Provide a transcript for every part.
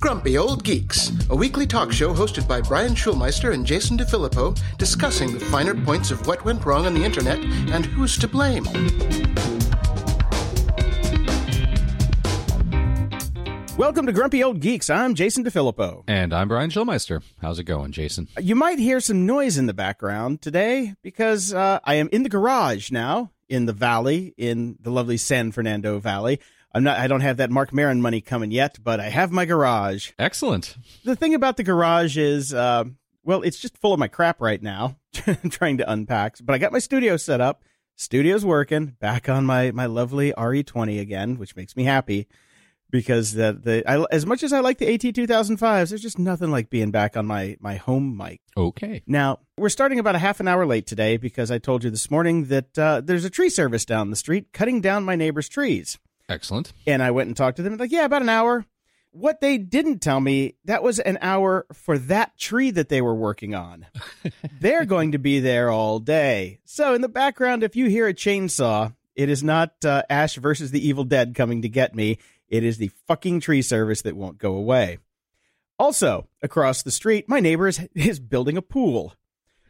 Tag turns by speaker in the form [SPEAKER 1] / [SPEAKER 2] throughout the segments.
[SPEAKER 1] Grumpy Old Geeks, a weekly talk show hosted by Brian Schulmeister and Jason DeFilippo, discussing the finer points of what went wrong on the internet and who's to blame.
[SPEAKER 2] Welcome to Grumpy Old Geeks. I'm Jason DeFilippo.
[SPEAKER 3] And I'm Brian Schulmeister. How's it going, Jason?
[SPEAKER 2] You might hear some noise in the background today because uh, I am in the garage now in the valley, in the lovely San Fernando Valley. I'm not. I don't have that Marc Maron money coming yet, but I have my garage.
[SPEAKER 3] Excellent.
[SPEAKER 2] The thing about the garage is, uh, well, it's just full of my crap right now. I'm trying to unpack, but I got my studio set up. Studio's working. Back on my my lovely RE20 again, which makes me happy because the the I, as much as I like the AT 2005s, there's just nothing like being back on my my home mic.
[SPEAKER 3] Okay.
[SPEAKER 2] Now we're starting about a half an hour late today because I told you this morning that uh, there's a tree service down the street cutting down my neighbor's trees.
[SPEAKER 3] Excellent.
[SPEAKER 2] And I went and talked to them. Like, yeah, about an hour. What they didn't tell me, that was an hour for that tree that they were working on. They're going to be there all day. So, in the background, if you hear a chainsaw, it is not uh, Ash versus the Evil Dead coming to get me. It is the fucking tree service that won't go away. Also, across the street, my neighbor is, is building a pool.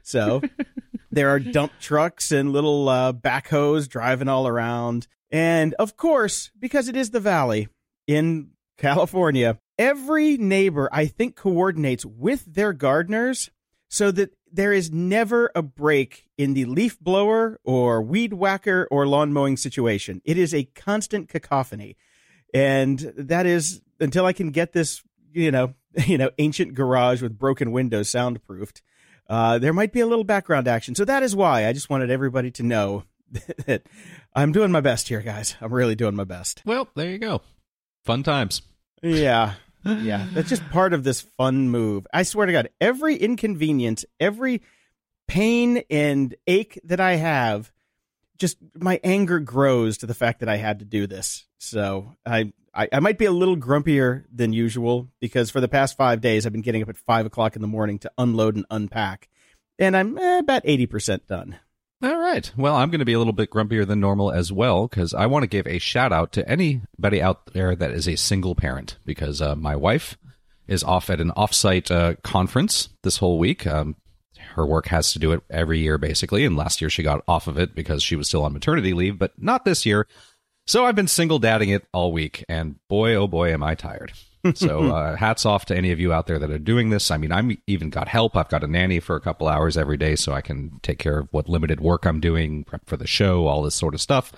[SPEAKER 2] So, there are dump trucks and little uh, backhoes driving all around. And of course, because it is the valley in California, every neighbor, I think, coordinates with their gardeners so that there is never a break in the leaf blower or weed whacker or lawn mowing situation. It is a constant cacophony. And that is until I can get this, you know, you know, ancient garage with broken windows soundproofed. Uh, there might be a little background action. So that is why I just wanted everybody to know I'm doing my best here, guys. I'm really doing my best.
[SPEAKER 3] Well, there you go. Fun times.
[SPEAKER 2] Yeah. Yeah. That's just part of this fun move. I swear to God, every inconvenience, every pain and ache that I have, just my anger grows to the fact that I had to do this. So I, I, I might be a little grumpier than usual because for the past five days I've been getting up at five o'clock in the morning to unload and unpack, and I'm eh, about eighty percent done.
[SPEAKER 3] All right. Well, I'm going to be a little bit grumpier than normal as well because I want to give a shout out to anybody out there that is a single parent because uh, my wife is off at an offsite uh, conference this whole week. Um, her work has to do it every year, basically. And last year she got off of it because she was still on maternity leave, but not this year. So I've been single dadding it all week, and boy, oh boy, am I tired. So uh, hats off to any of you out there that are doing this. I mean, I'm even got help. I've got a nanny for a couple hours every day, so I can take care of what limited work I'm doing, prep for the show, all this sort of stuff.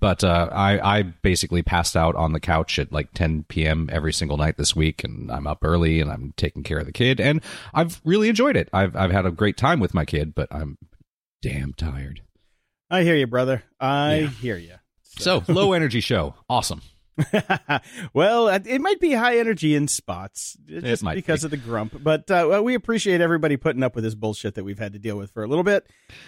[SPEAKER 3] But uh, I, I basically passed out on the couch at like 10 p.m. every single night this week, and I'm up early and I'm taking care of the kid, and I've really enjoyed it. I've I've had a great time with my kid, but I'm damn tired.
[SPEAKER 2] I hear you, brother. I yeah. hear you.
[SPEAKER 3] So, so low energy show, awesome.
[SPEAKER 2] well, it might be high energy in spots just because be. of the grump, but uh, we appreciate everybody putting up with this bullshit that we've had to deal with for a little bit.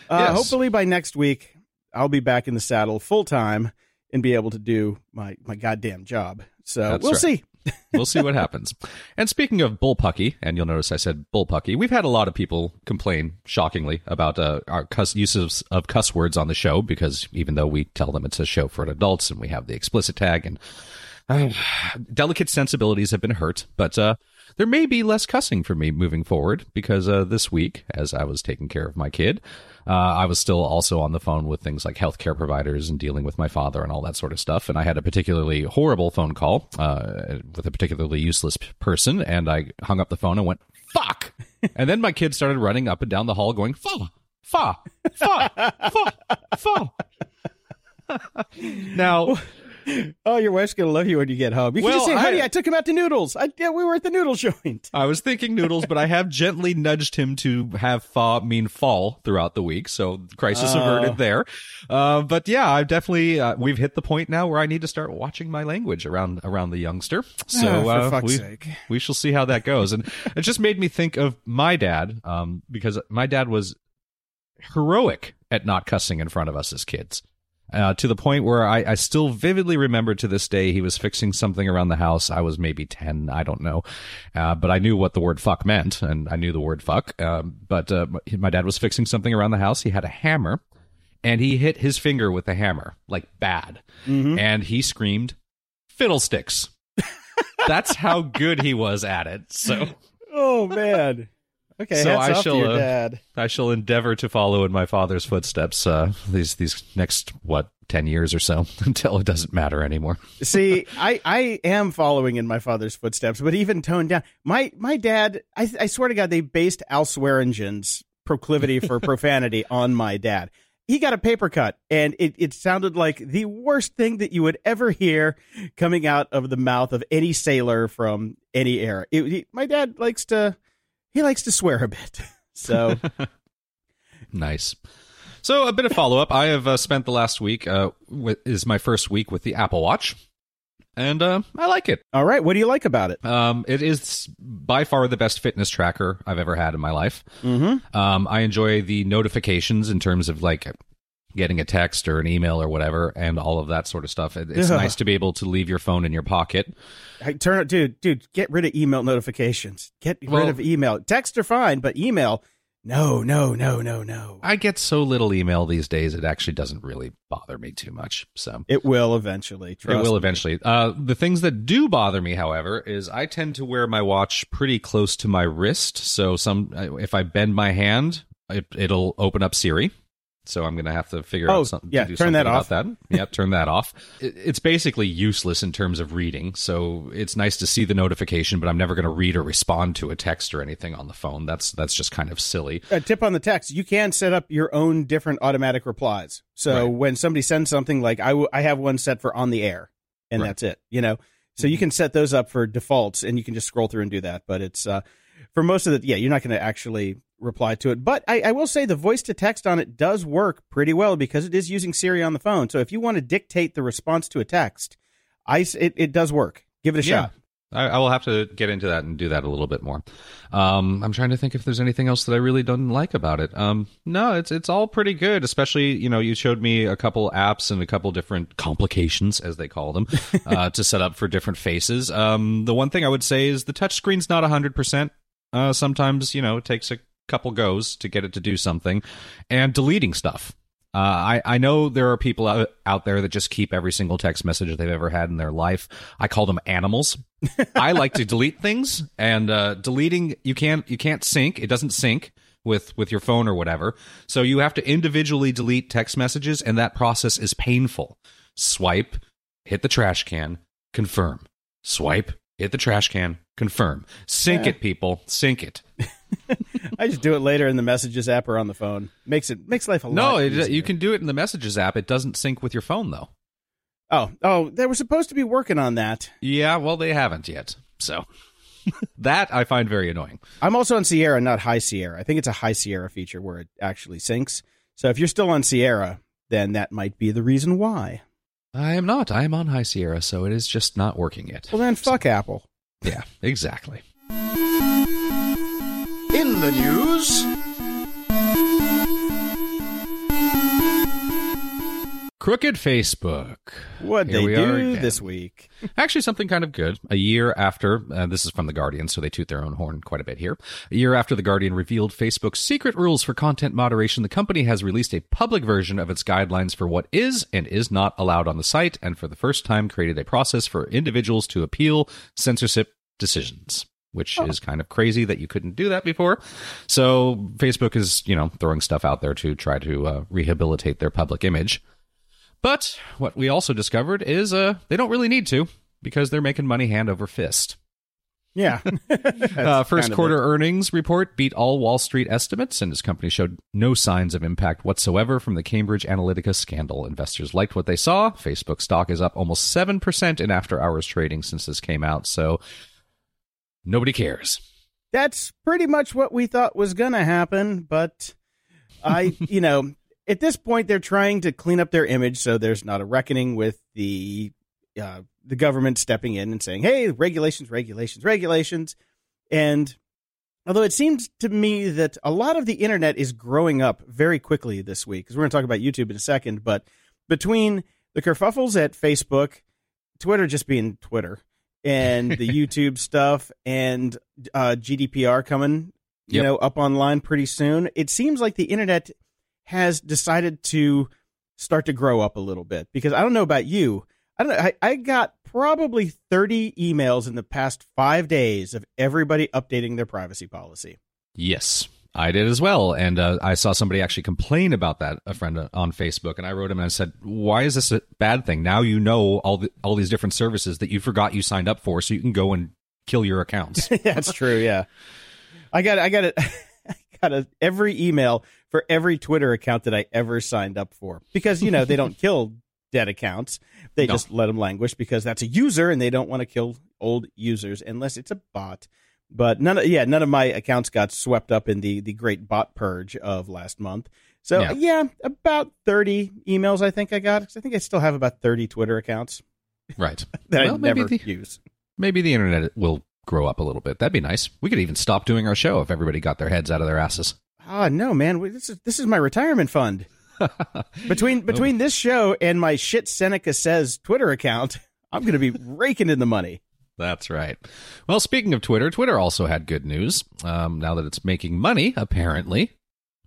[SPEAKER 2] Uh, yes. Hopefully, by next week, I'll be back in the saddle full time and be able to do my my goddamn job. So That's we'll right. see
[SPEAKER 3] we'll see what happens. And speaking of bullpucky, and you'll notice I said bullpucky, we've had a lot of people complain, shockingly, about uh, our cuss uses of cuss words on the show because even though we tell them it's a show for adults and we have the explicit tag and uh, delicate sensibilities have been hurt, but uh, there may be less cussing for me moving forward because uh, this week, as I was taking care of my kid, uh, I was still also on the phone with things like healthcare providers and dealing with my father and all that sort of stuff. And I had a particularly horrible phone call uh, with a particularly useless person, and I hung up the phone and went, fuck. and then my kid started running up and down the hall going, fa, fa, fa, fa, fa. now,
[SPEAKER 2] oh, your wife's gonna love you when you get home. You can just say, "Honey, I, I, took him out to Noodles. I, yeah, we were at the noodle joint."
[SPEAKER 3] I was thinking Noodles, but I have gently nudged him to have fa mean fall throughout the week, so crisis uh, averted there. Uh, but yeah, I've definitely uh, we've hit the point now where I need to start watching my language around around the youngster. So
[SPEAKER 2] oh, uh,
[SPEAKER 3] we
[SPEAKER 2] sake.
[SPEAKER 3] we shall see how that goes. And it just made me think of my dad, um, because my dad was heroic at not cussing in front of us as kids uh, to the point where I, I still vividly remember to this day he was fixing something around the house. I was maybe 10, I don't know. Uh, but I knew what the word fuck meant, and I knew the word fuck. Um, but uh, my dad was fixing something around the house. He had a hammer, and he hit his finger with the hammer, like bad. Mm-hmm. And he screamed, fiddlesticks. That's how good he was at it. So,
[SPEAKER 2] Oh man. Okay,
[SPEAKER 3] So I shall, uh. I shall endeavor to follow in my father's footsteps uh, these these next what ten years or so until it doesn't matter anymore.
[SPEAKER 2] See, I, I am following in my father's footsteps, but even toned down. My my dad, I, I swear to God, they based Al Swearengen's proclivity for profanity on my dad. He got a paper cut, and it, it sounded like the worst thing that you would ever hear coming out of the mouth of any sailor from any era. It, he, my dad likes to he likes to swear a bit, so
[SPEAKER 3] Nice. So a bit of follow up. I have uh, spent the last week uh, with, is my first week with the Apple Watch, and uh, I like it.
[SPEAKER 2] all right. What do you like about it?
[SPEAKER 3] Um, it is by far the best fitness tracker I've ever had in my life.
[SPEAKER 2] Mm-hmm.
[SPEAKER 3] Um, I enjoy the notifications in terms of like getting a text or an email or whatever, and all of that sort of stuff. It- It's
[SPEAKER 2] Yeah.
[SPEAKER 3] nice to be able to leave your phone in your pocket.
[SPEAKER 2] Hey, turn dude, dude, get rid of email notifications. Get
[SPEAKER 3] Well-
[SPEAKER 2] rid of email. Text are fine, but email, no, no, no, no, no.
[SPEAKER 3] I get so little email these days; it actually doesn't really bother me too much. So
[SPEAKER 2] It will eventually.
[SPEAKER 3] it will
[SPEAKER 2] me.
[SPEAKER 3] eventually. Uh, the things that do bother me, however, is I tend to wear my watch pretty close to my wrist. So some, if I bend my hand, it, it'll open up Siri. So I'm going to have to figure
[SPEAKER 2] Oh,
[SPEAKER 3] out something.
[SPEAKER 2] yeah,
[SPEAKER 3] to do
[SPEAKER 2] turn that off.
[SPEAKER 3] About that. Yep, turn that off. It, it's basically useless in terms of reading. So it's nice to see the notification, but I'm never going to read or respond to a text or anything on the phone. That's that's just kind of silly.
[SPEAKER 2] A tip on the text: you can set up your own different automatic replies. So
[SPEAKER 3] Right.
[SPEAKER 2] when somebody sends something, like I, w- I have one set for on the air, and
[SPEAKER 3] Right. Mm-hmm.
[SPEAKER 2] that's it. You know, so you can set those up for defaults, and you can just scroll through and do that. But it's uh, for most of the yeah, you're not going to actually reply to it. But I, I will say the voice to text on it does work pretty well because it is using Siri on the phone. So if you want to dictate the response to a text, I it, it does work. Give it a
[SPEAKER 3] Yeah.
[SPEAKER 2] shot.
[SPEAKER 3] I, I will have to get into that and do that a little bit more. Um, I'm trying to think if there's anything else that I really don't like about it. Um, no, it's it's all pretty good. Especially, you know, you showed me a couple apps and a couple different complications, as they call them, uh, to set up for different faces. Um, the one thing I would say is the touchscreen's not 100. percent uh, Sometimes, you know, it takes a couple goes to get it to do something, and deleting stuff. Uh, I, I know there are people out, out there that just keep every single text message they've ever had in their life. I call them animals. I like to delete things, and uh, deleting you can't you can't sync. It doesn't sync with with your phone or whatever. So you have to individually delete text messages, and that process is painful. Swipe, hit the trash can, confirm. Swipe, hit the trash can, confirm. Sync
[SPEAKER 2] Yeah.
[SPEAKER 3] it, people. Sync it.
[SPEAKER 2] I just do it later in the messages app or on the phone. Makes it makes life a
[SPEAKER 3] No,
[SPEAKER 2] lot
[SPEAKER 3] it, uh,
[SPEAKER 2] easier.
[SPEAKER 3] you can do it in the messages app. It doesn't sync with your phone though.
[SPEAKER 2] Oh, oh, they were supposed to be working on that.
[SPEAKER 3] Yeah, well, they haven't yet. So that I find very annoying.
[SPEAKER 2] I'm also on Sierra, not High Sierra. I think it's a High Sierra feature where it actually syncs. So if you're still on Sierra, then that might be the reason why.
[SPEAKER 3] I am not. I am on High Sierra, so it is just not working yet.
[SPEAKER 2] Well, then fuck Apple.
[SPEAKER 3] Yeah, exactly.
[SPEAKER 1] In the news,
[SPEAKER 3] Crooked Facebook.
[SPEAKER 2] What
[SPEAKER 3] Here
[SPEAKER 2] they
[SPEAKER 3] we
[SPEAKER 2] do
[SPEAKER 3] again.
[SPEAKER 2] this week?
[SPEAKER 3] Actually, something kind of good. A year after, uh, this is from The Guardian, so they toot their own horn quite a bit here. A year after The Guardian revealed Facebook's secret rules for content moderation, the company has released a public version of its guidelines for what is and is not allowed on the site, and for the first time created a process for individuals to appeal censorship decisions. Which is kind of crazy that you couldn't do that before. So Facebook is, you know, throwing stuff out there to try to uh, rehabilitate their public image. But what we also discovered is uh, they don't really need to because they're making money hand over fist.
[SPEAKER 2] Yeah.
[SPEAKER 3] Uh, first quarter earnings report beat all Wall Street estimates, and his company showed no signs of impact whatsoever from the Cambridge Analytica scandal. Investors liked what they saw. Facebook stock is up almost 7% in after hours trading since this came out, so nobody cares.
[SPEAKER 2] That's pretty much what we thought was going to happen, but I, you know, at this point they're trying to clean up their image so there's not a reckoning with the uh, the government stepping in and saying, "Hey, regulations, regulations, regulations." And although it seems to me that a lot of the internet is growing up very quickly this week, because we're going to talk about YouTube in a second, but between the kerfuffles at Facebook, Twitter just being Twitter, and the YouTube stuff, and uh, GDPR coming, you
[SPEAKER 3] Yep.
[SPEAKER 2] know, up online pretty soon, it seems like the internet has decided to start to grow up a little bit. Because I don't know about you, I don't know, I, I got probably 30 emails in the past five days of everybody updating their privacy policy.
[SPEAKER 3] Yes, I did as well. And uh, I saw somebody actually complain about that, a friend uh, on Facebook. And I wrote him and I said, Why is this a bad thing? Now you know all, the, all these different services that you forgot you signed up for, so you can go and kill your accounts.
[SPEAKER 2] That's true. Yeah. I got, I got it. I got a, every email for every Twitter account that I ever signed up for because, you know, they don't kill dead accounts. They no. just let them languish because that's a user and they don't want to kill old users unless it's a bot. But none of yeah, none of my accounts got swept up in the the great bot purge of last month. So yeah, yeah about thirty emails I think I got. I think I still have about thirty Twitter accounts.
[SPEAKER 3] Right.
[SPEAKER 2] that well, I never the, use.
[SPEAKER 3] Maybe the internet will grow up a little bit. That'd be nice. We could even stop doing our show if everybody got their heads out of their asses.
[SPEAKER 2] Ah, oh, no, man. This is this is my retirement fund. between between oh. this show and my shit Seneca says Twitter account, I'm going to be raking in the money.
[SPEAKER 3] That's right. Well, speaking of Twitter, Twitter also had good news. Um, now that it's making money, apparently.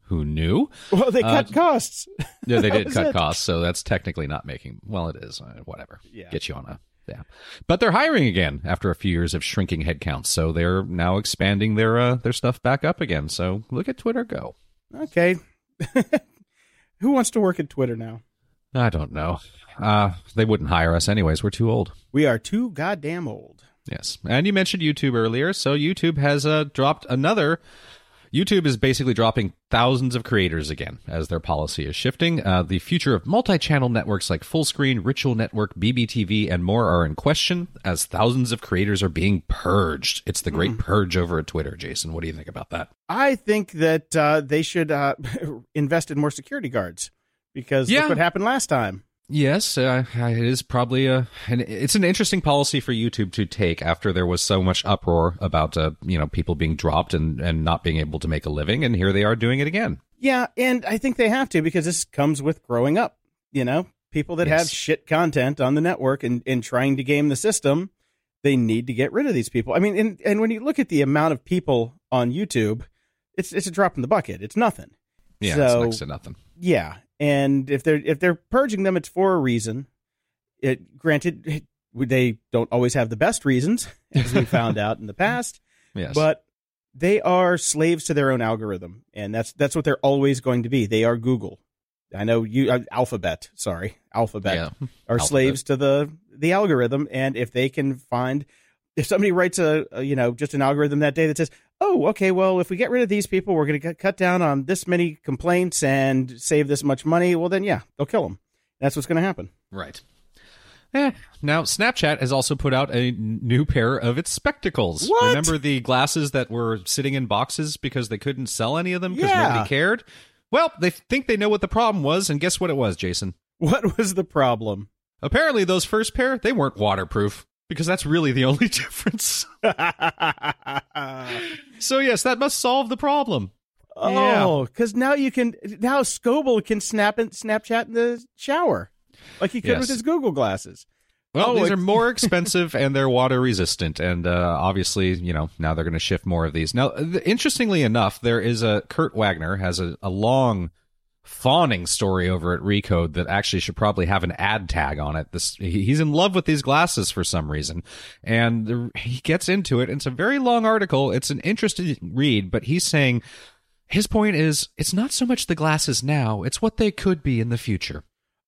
[SPEAKER 3] Who knew?
[SPEAKER 2] Well, they cut uh, costs.
[SPEAKER 3] Yeah, they did cut it. costs, so that's technically not making. Well, it is. Uh, whatever. Yeah. Get you on a. Yeah, but they're hiring again after a few years of shrinking headcounts. So they're now expanding their uh, their stuff back up again. So look at Twitter go.
[SPEAKER 2] Okay. Who wants to work at Twitter now?
[SPEAKER 3] I don't know. Uh, they wouldn't hire us anyways. We're too old.
[SPEAKER 2] We are too goddamn old.
[SPEAKER 3] Yes. And you mentioned YouTube earlier. So YouTube has uh, dropped another. YouTube is basically dropping thousands of creators again as their policy is shifting. Uh, the future of multi channel networks like Fullscreen, Ritual Network, BBTV, and more are in question as thousands of creators are being purged. It's the great mm. purge over at Twitter, Jason. What do you think about that?
[SPEAKER 2] I think that uh, they should uh, invest in more security guards because yeah. look what happened last time.
[SPEAKER 3] Yes, uh, it is probably a. And it's an interesting policy for YouTube to take after there was so much uproar about uh, you know people being dropped and and not being able to make a living, and here they are doing it again.
[SPEAKER 2] Yeah, and I think they have to because this comes with growing up. You know, people that yes. have shit content on the network and and trying to game the system, they need to get rid of these people. I mean, and and when you look at the amount of people on YouTube, it's it's a drop in the bucket. It's nothing.
[SPEAKER 3] Yeah, so, it's next to nothing.
[SPEAKER 2] Yeah, and if they're if they're purging them, it's for a reason. It granted they don't always have the best reasons, as we found out in the past.
[SPEAKER 3] Yes.
[SPEAKER 2] But they are slaves to their own algorithm, and that's that's what they're always going to be. They are Google. I know you uh, Alphabet, sorry, Alphabet yeah. are Alphabet. slaves to the the algorithm, and if they can find if somebody writes a, a, you know just an algorithm that day that says oh okay well if we get rid of these people we're going to cut down on this many complaints and save this much money well then yeah they'll kill them that's what's going to happen
[SPEAKER 3] right Eh. Now, Snapchat has also put out a new pair of its spectacles.
[SPEAKER 2] What?
[SPEAKER 3] Remember the glasses that were sitting in boxes because they couldn't sell any of them because yeah. nobody cared? Well, they think they know what the problem was, and guess what it was, Jason?
[SPEAKER 2] What was the problem?
[SPEAKER 3] Apparently, those first pair, they weren't waterproof because that's really the only difference. so yes, that must solve the problem.
[SPEAKER 2] Oh, because yeah. now you can now Scoble can snap and Snapchat in the shower, like he could yes. with his Google glasses.
[SPEAKER 3] Well, oh, these are more expensive and they're water resistant, and uh, obviously, you know, now they're going to shift more of these. Now, th- interestingly enough, there is a Kurt Wagner has a, a long fawning story over at Recode that actually should probably have an ad tag on it. This he's in love with these glasses for some reason, and he gets into it. It's a very long article. It's an interesting read, but he's saying his point is it's not so much the glasses now; it's what they could be in the future.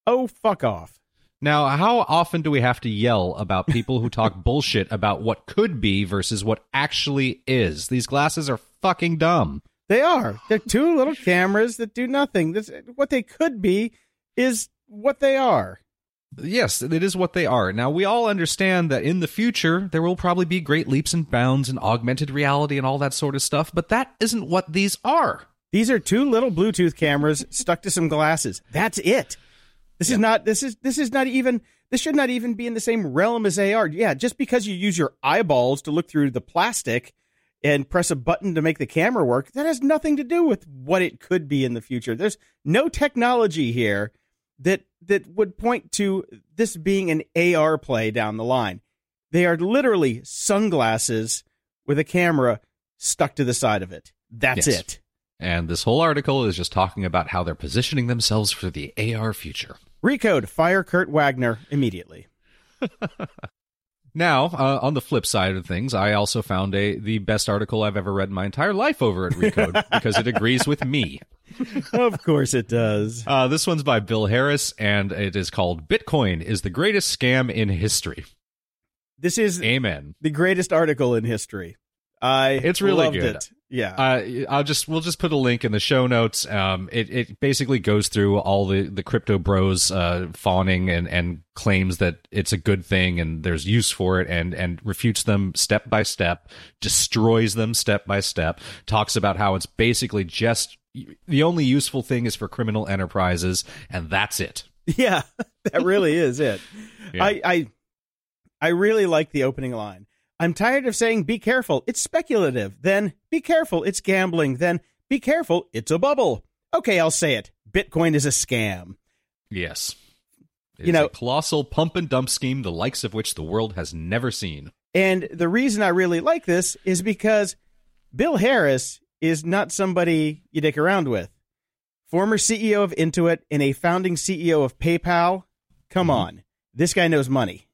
[SPEAKER 2] Oh, fuck off.
[SPEAKER 3] Now, how often do we have to yell about people who talk bullshit about what could be versus what actually is? These glasses are fucking dumb.
[SPEAKER 2] They are. They're two little cameras that do nothing. This, what they could be is what they are.
[SPEAKER 3] Yes, it is what they are. Now, we all understand that in the future, there will probably be great leaps and bounds and augmented reality and all that sort of stuff, but that isn't what these are.
[SPEAKER 2] These are two little Bluetooth cameras stuck to some glasses. That's it. This is not this is this is not even this should not even be in the same realm as AR. Yeah, just because you use your eyeballs to look through the plastic and press a button to make the camera work, that has nothing to do with what it could be in the future. There's no technology here that that would point to this being an AR play down the line. They are literally sunglasses with a camera stuck to the side of it. That's yes. it.
[SPEAKER 3] And this whole article is just talking about how they're positioning themselves for the AR future.
[SPEAKER 2] Recode, fire Kurt Wagner immediately.
[SPEAKER 3] Now, uh, on the flip side of things, I also found a the best article I've ever read in my entire life over at Recode because it agrees with me.
[SPEAKER 2] of course it does.
[SPEAKER 3] Uh, this one's by Bill Harris, and it is called "Bitcoin is the greatest scam in history."
[SPEAKER 2] This is
[SPEAKER 3] Amen.
[SPEAKER 2] the greatest article in history. I
[SPEAKER 3] It's really
[SPEAKER 2] loved
[SPEAKER 3] good.
[SPEAKER 2] It. Yeah.
[SPEAKER 3] Uh, I'll just we'll just put a link in the show notes. Um, it it basically goes through all the the crypto bros uh, fawning and and claims that it's a good thing and there's use for it and and refutes them step by step, destroys them step by step. Talks about how it's basically just the only useful thing is for criminal enterprises and that's it.
[SPEAKER 2] Yeah, that really is it.
[SPEAKER 3] Yeah.
[SPEAKER 2] I, I I really like the opening line. I'm tired of saying be careful, it's speculative. Then be careful, it's gambling. Then be careful, it's a bubble. Okay, I'll say it. Bitcoin is a scam.
[SPEAKER 3] Yes. It
[SPEAKER 2] You know-
[SPEAKER 3] a colossal pump and dump scheme the likes of which the world has never seen.
[SPEAKER 2] And the reason I really like this is because Bill Harris is not somebody you dick around with. Former CEO of Intuit and a founding CEO of PayPal. Come
[SPEAKER 3] Mhm.
[SPEAKER 2] on. This guy knows money.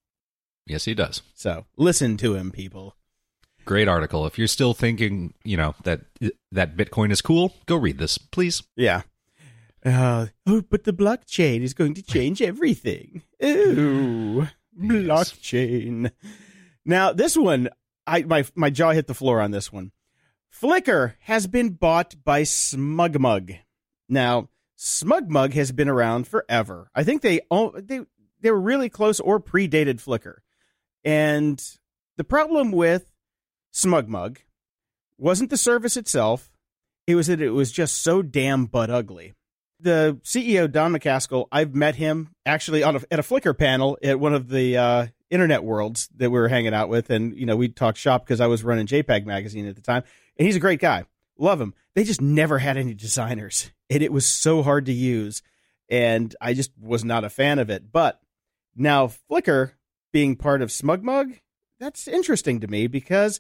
[SPEAKER 3] Yes, he does.
[SPEAKER 2] So listen to him, people.
[SPEAKER 3] Great article. If you're still thinking, you know, that that Bitcoin is cool, go read this, please.
[SPEAKER 2] Yeah. Uh, oh, but the blockchain is going to change everything. Ooh, blockchain. Now this one, I my my jaw hit the floor on this one. Flickr has been bought by SmugMug. Now, SmugMug has been around forever. I think they they they were really close or predated Flickr. And the problem with SmugMug wasn't the service itself; it was that it was just so damn butt ugly. The CEO Don MacAskill, I've met him actually on a, at a Flickr panel at one of the uh, internet worlds that we were hanging out with, and you know we talked shop because I was running JPEG magazine at the time, and he's a great guy, love him. They just never had any designers, and it was so hard to use, and I just was not a fan of it. But now Flickr being part of SmugMug, that's interesting to me because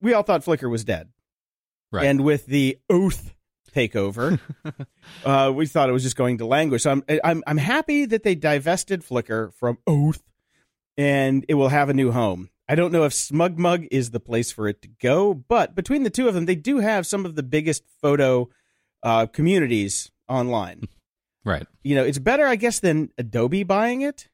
[SPEAKER 2] we all thought Flickr was dead.
[SPEAKER 3] Right.
[SPEAKER 2] And with the Oath takeover, uh, we thought it was just going to languish. So I'm, I'm, I'm happy that they divested Flickr from Oath and it will have a new home. I don't know if SmugMug is the place for it to go, but between the two of them, they do have some of the biggest photo uh, communities online.
[SPEAKER 3] Right.
[SPEAKER 2] You know, it's better, I guess, than Adobe buying it.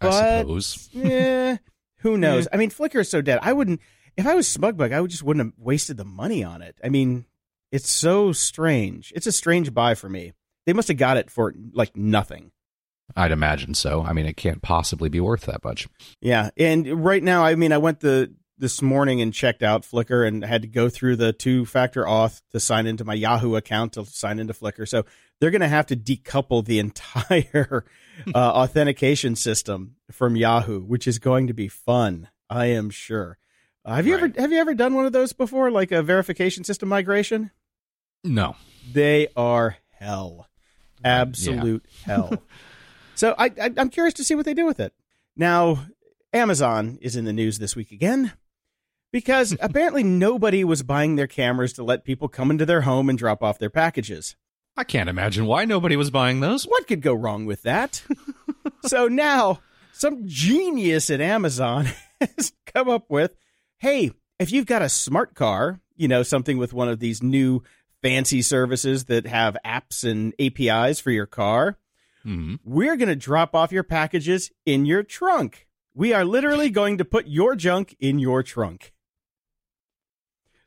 [SPEAKER 3] I suppose.
[SPEAKER 2] Yeah, who knows? I mean, Flickr is so dead. I wouldn't if I was SmugBug. I would just wouldn't have wasted the money on it. I mean, it's so strange. It's a strange buy for me. They must have got it for like nothing.
[SPEAKER 3] I'd imagine so. I mean, it can't possibly be worth that much.
[SPEAKER 2] Yeah, and right now, I mean, I went the this morning and checked out Flickr and had to go through the two factor auth to sign into my Yahoo account to sign into Flickr. So they're going to have to decouple the entire uh, authentication system from Yahoo, which is going to be fun. I am sure. Uh, have you
[SPEAKER 3] Right.
[SPEAKER 2] ever have you ever done one of those before, like a verification system migration?
[SPEAKER 3] No.
[SPEAKER 2] They are hell, absolute hell. So I, I I'm curious to see what they do with it. Now, Amazon is in the news this week again because apparently nobody was buying their cameras to let people come into their home and drop off their packages.
[SPEAKER 3] I can't imagine why nobody was buying those.
[SPEAKER 2] What could go wrong with that? so now some genius at Amazon has come up with hey, if you've got a smart car, you know, something with one of these new fancy services that have apps and APIs for your car,
[SPEAKER 3] hmm
[SPEAKER 2] we're going to drop off your packages in your trunk. We are literally going to put your junk in your trunk.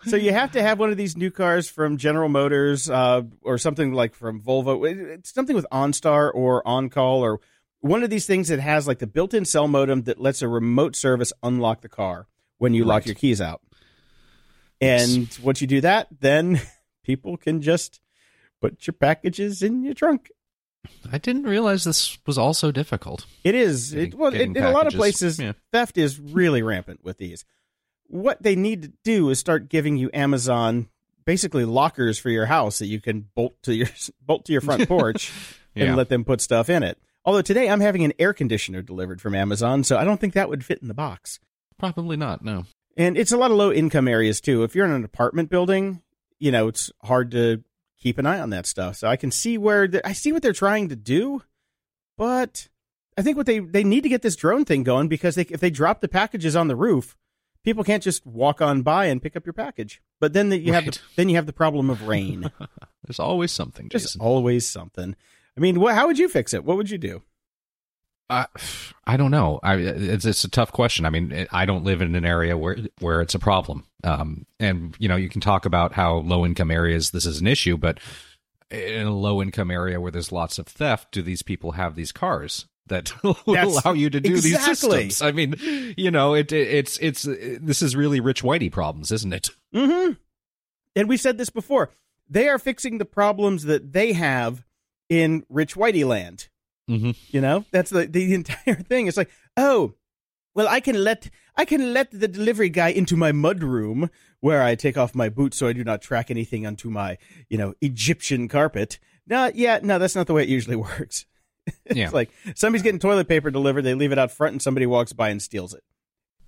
[SPEAKER 2] So you have to have one of these new cars from General Motors uh, or something like from Volvo. It's something with OnStar or OnCall or one of these things that has like the built-in cell modem that lets a remote service unlock the car when you lock your keys out. And once you do that, then people can just put your packages in your trunk.
[SPEAKER 3] I didn't realize this was also difficult.
[SPEAKER 2] It is.
[SPEAKER 3] Getting-
[SPEAKER 2] It, well, in, in a lot of places,
[SPEAKER 3] Yeah.
[SPEAKER 2] theft is really rampant with these. What they need to do is start giving you Amazon basically lockers for your house that you can bolt to your bolt to your front porch and let them put stuff in it. Although today I'm having an air conditioner delivered from Amazon, so I don't think that would fit in the box.
[SPEAKER 3] Probably not. No.
[SPEAKER 2] And it's a lot of low income areas too. If you're in an apartment building, you know, it's hard to keep an eye on that stuff. So I can see where the, I see what they're trying to do, but I think what they they need to get this drone thing going because they, if they drop the packages on the roof, people can't just walk on by and pick up your package. But then the, you have the, then you have the problem of rain.
[SPEAKER 3] There's always something,
[SPEAKER 2] There's always something. I mean, what, how would you fix it? What would you do?
[SPEAKER 3] I, I don't know. I, it's it's a tough question. I mean, I don't live in an area where where it's a problem. Um, and you know, you can talk about how low income areas this is an issue, but in a low income area where there's lots of theft, do these people have these cars that will allow you to do these systems? I mean, you know, it, it it's it's this is really rich whitey problems, isn't it?
[SPEAKER 2] Mm-hmm. And we said this before. They are fixing the problems that they have in Rich Whitey land.
[SPEAKER 3] Mm-hmm.
[SPEAKER 2] You know, that's the the entire thing. It's like, oh, well, I can let I can let the delivery guy into my mud room where I take off my boots so I do not track anything onto my you know Egyptian carpet. No, yeah, no, that's not the way it usually works.
[SPEAKER 3] Yeah.
[SPEAKER 2] It's like somebody's getting toilet paper delivered, they leave it out front, and somebody walks by and steals it.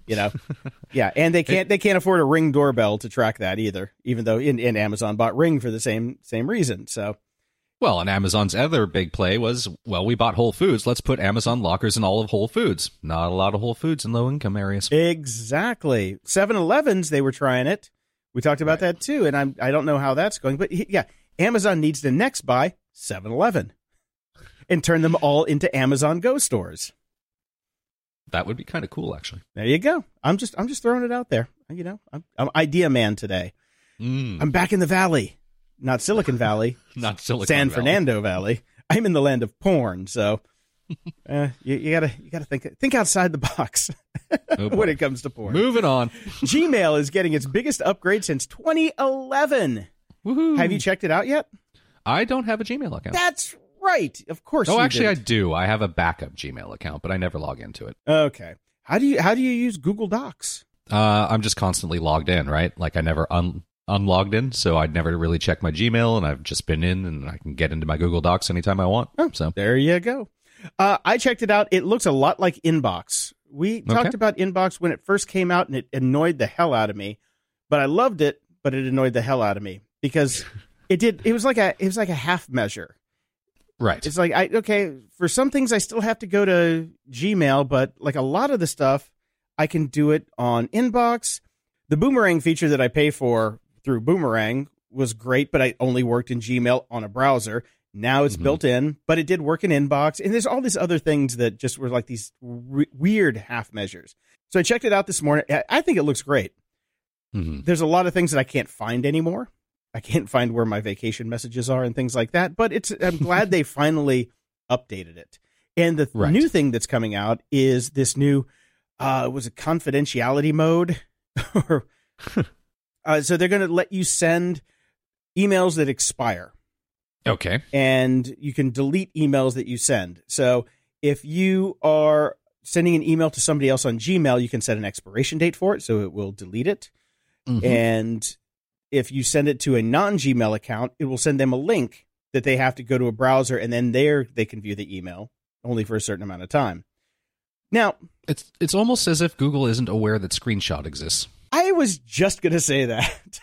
[SPEAKER 2] You know, yeah, and they can't they can't afford a ring doorbell to track that either. Even though in, in Amazon bought Ring for the same same reason. So
[SPEAKER 3] Well, and Amazon's other big play was, well, we bought Whole Foods. Let's put Amazon lockers in all of Whole Foods. Not a lot of Whole Foods in low income areas.
[SPEAKER 2] Exactly. 7-Elevens, they were trying it. We talked about that too, and I'm I don't know how that's going, but yeah, Amazon needs to next buy 7-Eleven and turn them all into Amazon Go stores.
[SPEAKER 3] That would be kind of cool, actually.
[SPEAKER 2] There you go. I'm just I'm just throwing it out there. You know, I'm, I'm idea man today.
[SPEAKER 3] Mm,
[SPEAKER 2] I'm back in the valley, not Silicon Valley,
[SPEAKER 3] not Silicon
[SPEAKER 2] San
[SPEAKER 3] Valley.
[SPEAKER 2] Fernando Valley. I'm in the land of porn, so uh, you, you gotta you gotta think think outside the box
[SPEAKER 3] Oh,
[SPEAKER 2] when it comes to porn.
[SPEAKER 3] Moving on.
[SPEAKER 2] Gmail is getting its biggest upgrade since 2011.
[SPEAKER 3] Woohoo.
[SPEAKER 2] Have you checked it out yet?
[SPEAKER 3] I don't have a Gmail account.
[SPEAKER 2] That's right. Of course.
[SPEAKER 3] oh, actually, I
[SPEAKER 2] didn't.
[SPEAKER 3] do. I have a backup Gmail account, but I never log into it.
[SPEAKER 2] Okay. How do you how do you use Google Docs?
[SPEAKER 3] Uh, I'm just constantly logged in, right? Like I never un- unlogged in, so I'd never really check my Gmail, and I've just been in, and I can get into my Google Docs anytime I want.
[SPEAKER 2] Oh.
[SPEAKER 3] So
[SPEAKER 2] There you go. Uh, I checked it out. It looks a lot like Inbox. We talked
[SPEAKER 3] Okay.
[SPEAKER 2] about Inbox when it first came out, and it annoyed the hell out of me. But I loved it, but it annoyed the hell out of me because it did. It was like a it was like a half measure.
[SPEAKER 3] Right,
[SPEAKER 2] It's like I okay for some things I still have to go to Gmail, but like a lot of the stuff I can do it on Inbox. The Boomerang feature that I pay for through Boomerang was great, but I only worked in Gmail on a browser. Now it's
[SPEAKER 3] Mhm.
[SPEAKER 2] built in, but it did work in Inbox, and there's all these other things that just were like these re- weird half measures. So I checked it out this morning. I- I think it looks great.
[SPEAKER 3] Mhm.
[SPEAKER 2] There's a lot of things that I can't find anymore. I can't find where my vacation messages are and things like that. But it's I'm glad they finally updated it. And the
[SPEAKER 3] Right.
[SPEAKER 2] new thing that's coming out is this new uh was it confidentiality mode or uh, so they're going to let you send emails that expire
[SPEAKER 3] okay,
[SPEAKER 2] and you can delete emails that you send. So if you are sending an email to somebody else on Gmail, you can set an expiration date for it so it will delete it.
[SPEAKER 3] Mhm.
[SPEAKER 2] And if you send it to a non Gmail account, it will send them a link that they have to go to a browser and then there they can view the email only for a certain amount of time. Now,
[SPEAKER 3] it's it's almost as if Google isn't aware that screenshot exists.
[SPEAKER 2] I was just going to say that.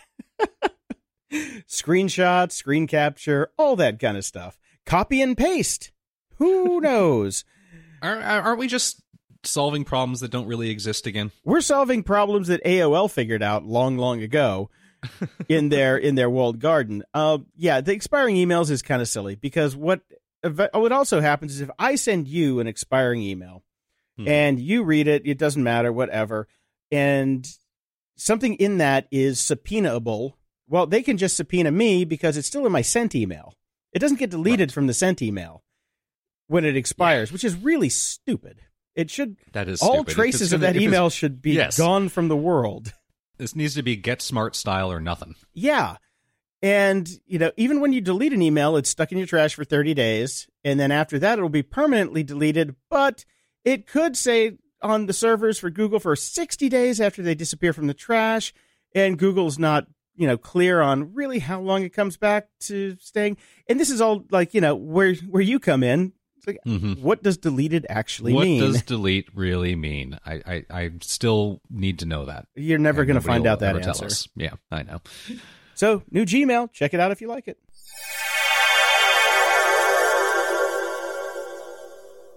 [SPEAKER 2] Screenshot, screen capture, all that kind of stuff. Copy and paste. Who knows?
[SPEAKER 3] Are, aren't we just solving problems that don't really exist again?
[SPEAKER 2] We're solving problems that AOL figured out long, long ago in their in their walled garden. Uh, yeah, the expiring emails is kind of silly because what what also happens is if I send you an expiring email
[SPEAKER 3] Hmm.
[SPEAKER 2] and you read it, it doesn't matter, whatever, and something in that is subpoenaable. Well, they can just subpoena me because it's still in my sent email. It doesn't get deleted
[SPEAKER 3] Right.
[SPEAKER 2] from the sent email when it expires, which is really stupid. It should
[SPEAKER 3] That is
[SPEAKER 2] all
[SPEAKER 3] stupid.
[SPEAKER 2] Traces of that email should be
[SPEAKER 3] Yes.
[SPEAKER 2] gone from the world.
[SPEAKER 3] This needs to be get smart style or nothing.
[SPEAKER 2] Yeah. And, you know, even when you delete an email, it's stuck in your trash for 30 days. And then after that, it'll be permanently deleted. But it could say on the servers for Google for 60 days after they disappear from the trash. And Google's not, you know, clear on really how long it comes back to staying. And this is all like, you know, where, where you come in. Like,
[SPEAKER 3] Mhm.
[SPEAKER 2] what does deleted actually
[SPEAKER 3] what
[SPEAKER 2] mean?
[SPEAKER 3] What does delete really mean? I, I, I still need to know that.
[SPEAKER 2] You're never going to find out that answer.
[SPEAKER 3] Yeah, I know.
[SPEAKER 2] So, new Gmail. Check it out if you like it.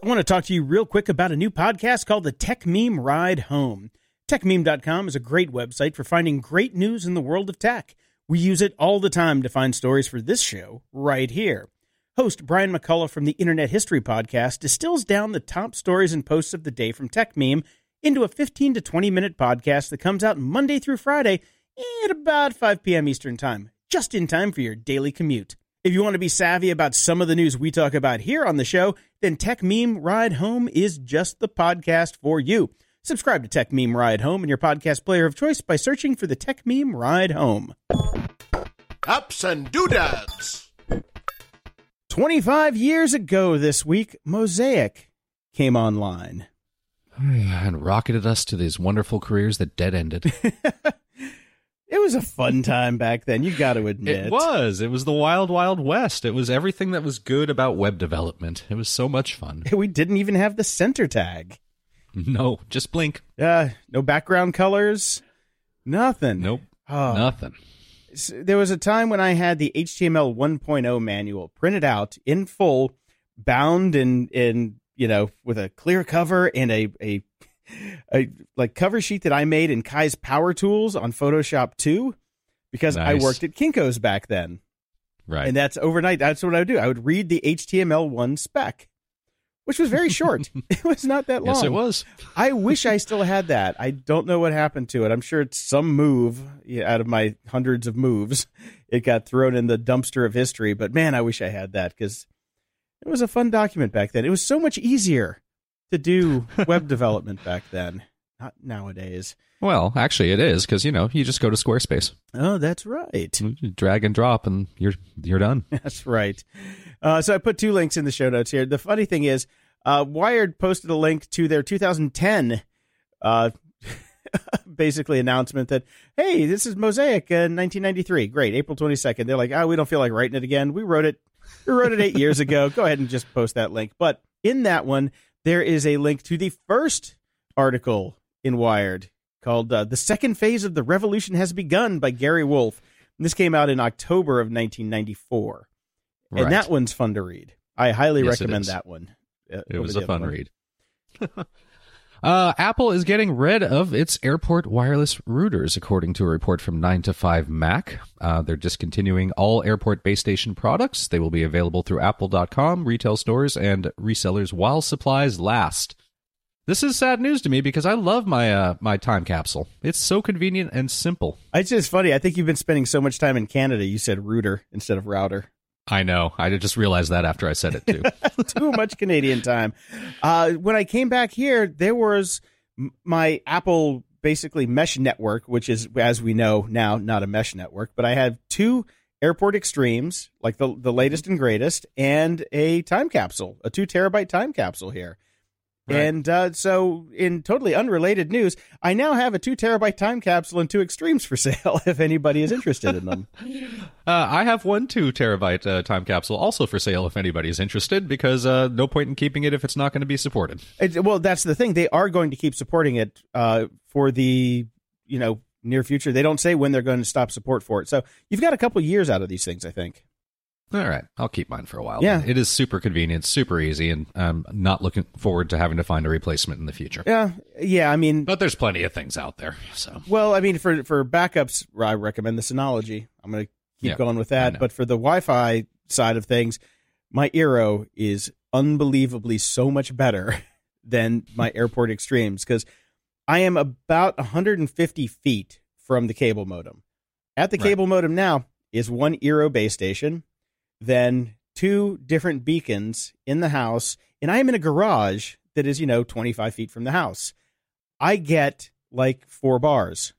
[SPEAKER 2] I want to talk to you real quick about a new podcast called the Techmeme Ride Home. Techmeme.com is a great website for finding great news in the world of tech. We use it all the time to find stories for this show right here. Host Brian McCullough from the Internet History Podcast distills down the top stories and posts of the day from Techmeme into a 15 to 20 minute podcast that comes out Monday through Friday at about 5 p.m. Eastern Time, just in time for your daily commute. If you want to be savvy about some of the news we talk about here on the show, then Techmeme Ride Home is just the podcast for you. Subscribe to Techmeme Ride Home in your podcast player of choice by searching for the Techmeme Ride Home.
[SPEAKER 1] Ups and doodads.
[SPEAKER 2] 25 years ago this week, Mosaic came online.
[SPEAKER 3] and rocketed us to these wonderful careers that dead ended.
[SPEAKER 2] It was a fun time back then, You've got to admit.
[SPEAKER 3] It was. It was the wild, wild west. It was everything that was good about web development. It was so much fun.
[SPEAKER 2] We didn't even have the center tag.
[SPEAKER 3] No, just blink.
[SPEAKER 2] Uh, no background colors, nothing.
[SPEAKER 3] Nope.
[SPEAKER 2] Oh.
[SPEAKER 3] Nothing.
[SPEAKER 2] There was a time when I had the HTML 1.0 manual printed out in full, bound in in you know with a clear cover and a a a like cover sheet that I made in Kai's Power Tools on Photoshop 2 because I worked at Kinko's back then.
[SPEAKER 3] Right.
[SPEAKER 2] And that's overnight. That's what I would do. I would read the HTML1 spec, which was very short. it was not that long.
[SPEAKER 3] yes, it was.
[SPEAKER 2] I wish I still had that. I don't know what happened to it. I'm sure it's some move out of my hundreds of moves. It got thrown in the dumpster of history. But man, I wish I had that because it was a fun document back then. It was so much easier to do web development back then, not nowadays.
[SPEAKER 3] Well, actually, it is because you know you just go to Squarespace,
[SPEAKER 2] Oh, that's right.
[SPEAKER 3] You drag and drop, and you're you're done.
[SPEAKER 2] That's right. Uh, so I put two links in the show notes here. The funny thing is, uh, Wired posted a link to their 2010, uh, basically announcement that hey, this is Mosaic in 1993. Great, April 22nd. They're like, oh, we don't feel like writing it again. We wrote it. We wrote it eight years ago. Go ahead and just post that link. But in that one, there is a link to the first article in Wired called uh, "The Second Phase of the Revolution Has Begun" by Gary Wolf. And this came out in October of 1994
[SPEAKER 3] Right.
[SPEAKER 2] and that one's fun to read. I highly
[SPEAKER 3] Yes,
[SPEAKER 2] recommend that one. uh,
[SPEAKER 3] It was a fun
[SPEAKER 2] one.
[SPEAKER 3] read. uh, Apple is getting rid of its airport wireless routers, according to a report from 9to5Mac. Uh, they're discontinuing all airport base station products. They will be available through apple.com, retail stores, and resellers while supplies last. This is sad news to me because I love my uh, my time capsule. It's so convenient and simple.
[SPEAKER 2] It's just funny. I think you've been spending so much time in Canada. You said router instead of router.
[SPEAKER 3] I know. I just realized that after I said it too.
[SPEAKER 2] Too much Canadian time. Uh, when I came back here, there was my Apple basically mesh network, which is, as we know now, not a mesh network. But I have two airport extremes, like the the latest and greatest, and a time capsule, a two terabyte time capsule here.
[SPEAKER 3] Right.
[SPEAKER 2] And uh, so, in totally unrelated news, I now have a two terabyte time capsule and two extremes for sale. If anybody is interested in them,
[SPEAKER 3] Uh, I have one two terabyte uh, time capsule also for sale if anybody is interested because uh, no point in keeping it if it's not going to be supported.
[SPEAKER 2] It, well, that's the thing. They are going to keep supporting it uh, for the you know near future. They don't say when they're going to stop support for it. So you've got a couple years out of these things, I think.
[SPEAKER 3] All right, I'll keep mine for a while.
[SPEAKER 2] Yeah.
[SPEAKER 3] then. it is super convenient, super easy, and I'm not looking forward to having to find a replacement in the future.
[SPEAKER 2] Yeah, yeah. I mean,
[SPEAKER 3] But there's plenty of things out there. So
[SPEAKER 2] well, I mean, for for backups, I recommend the Synology. I'm going to keep
[SPEAKER 3] Yeah,
[SPEAKER 2] going with that. But for the Wi-Fi side of things, my Eero is unbelievably so much better than my Airport Extremes because I am about 150 feet from the cable modem. At the
[SPEAKER 3] Right.
[SPEAKER 2] cable modem now is one Eero base station, then two different beacons in the house, and I am in a garage that is, you know, 25 feet from the house. I get like four bars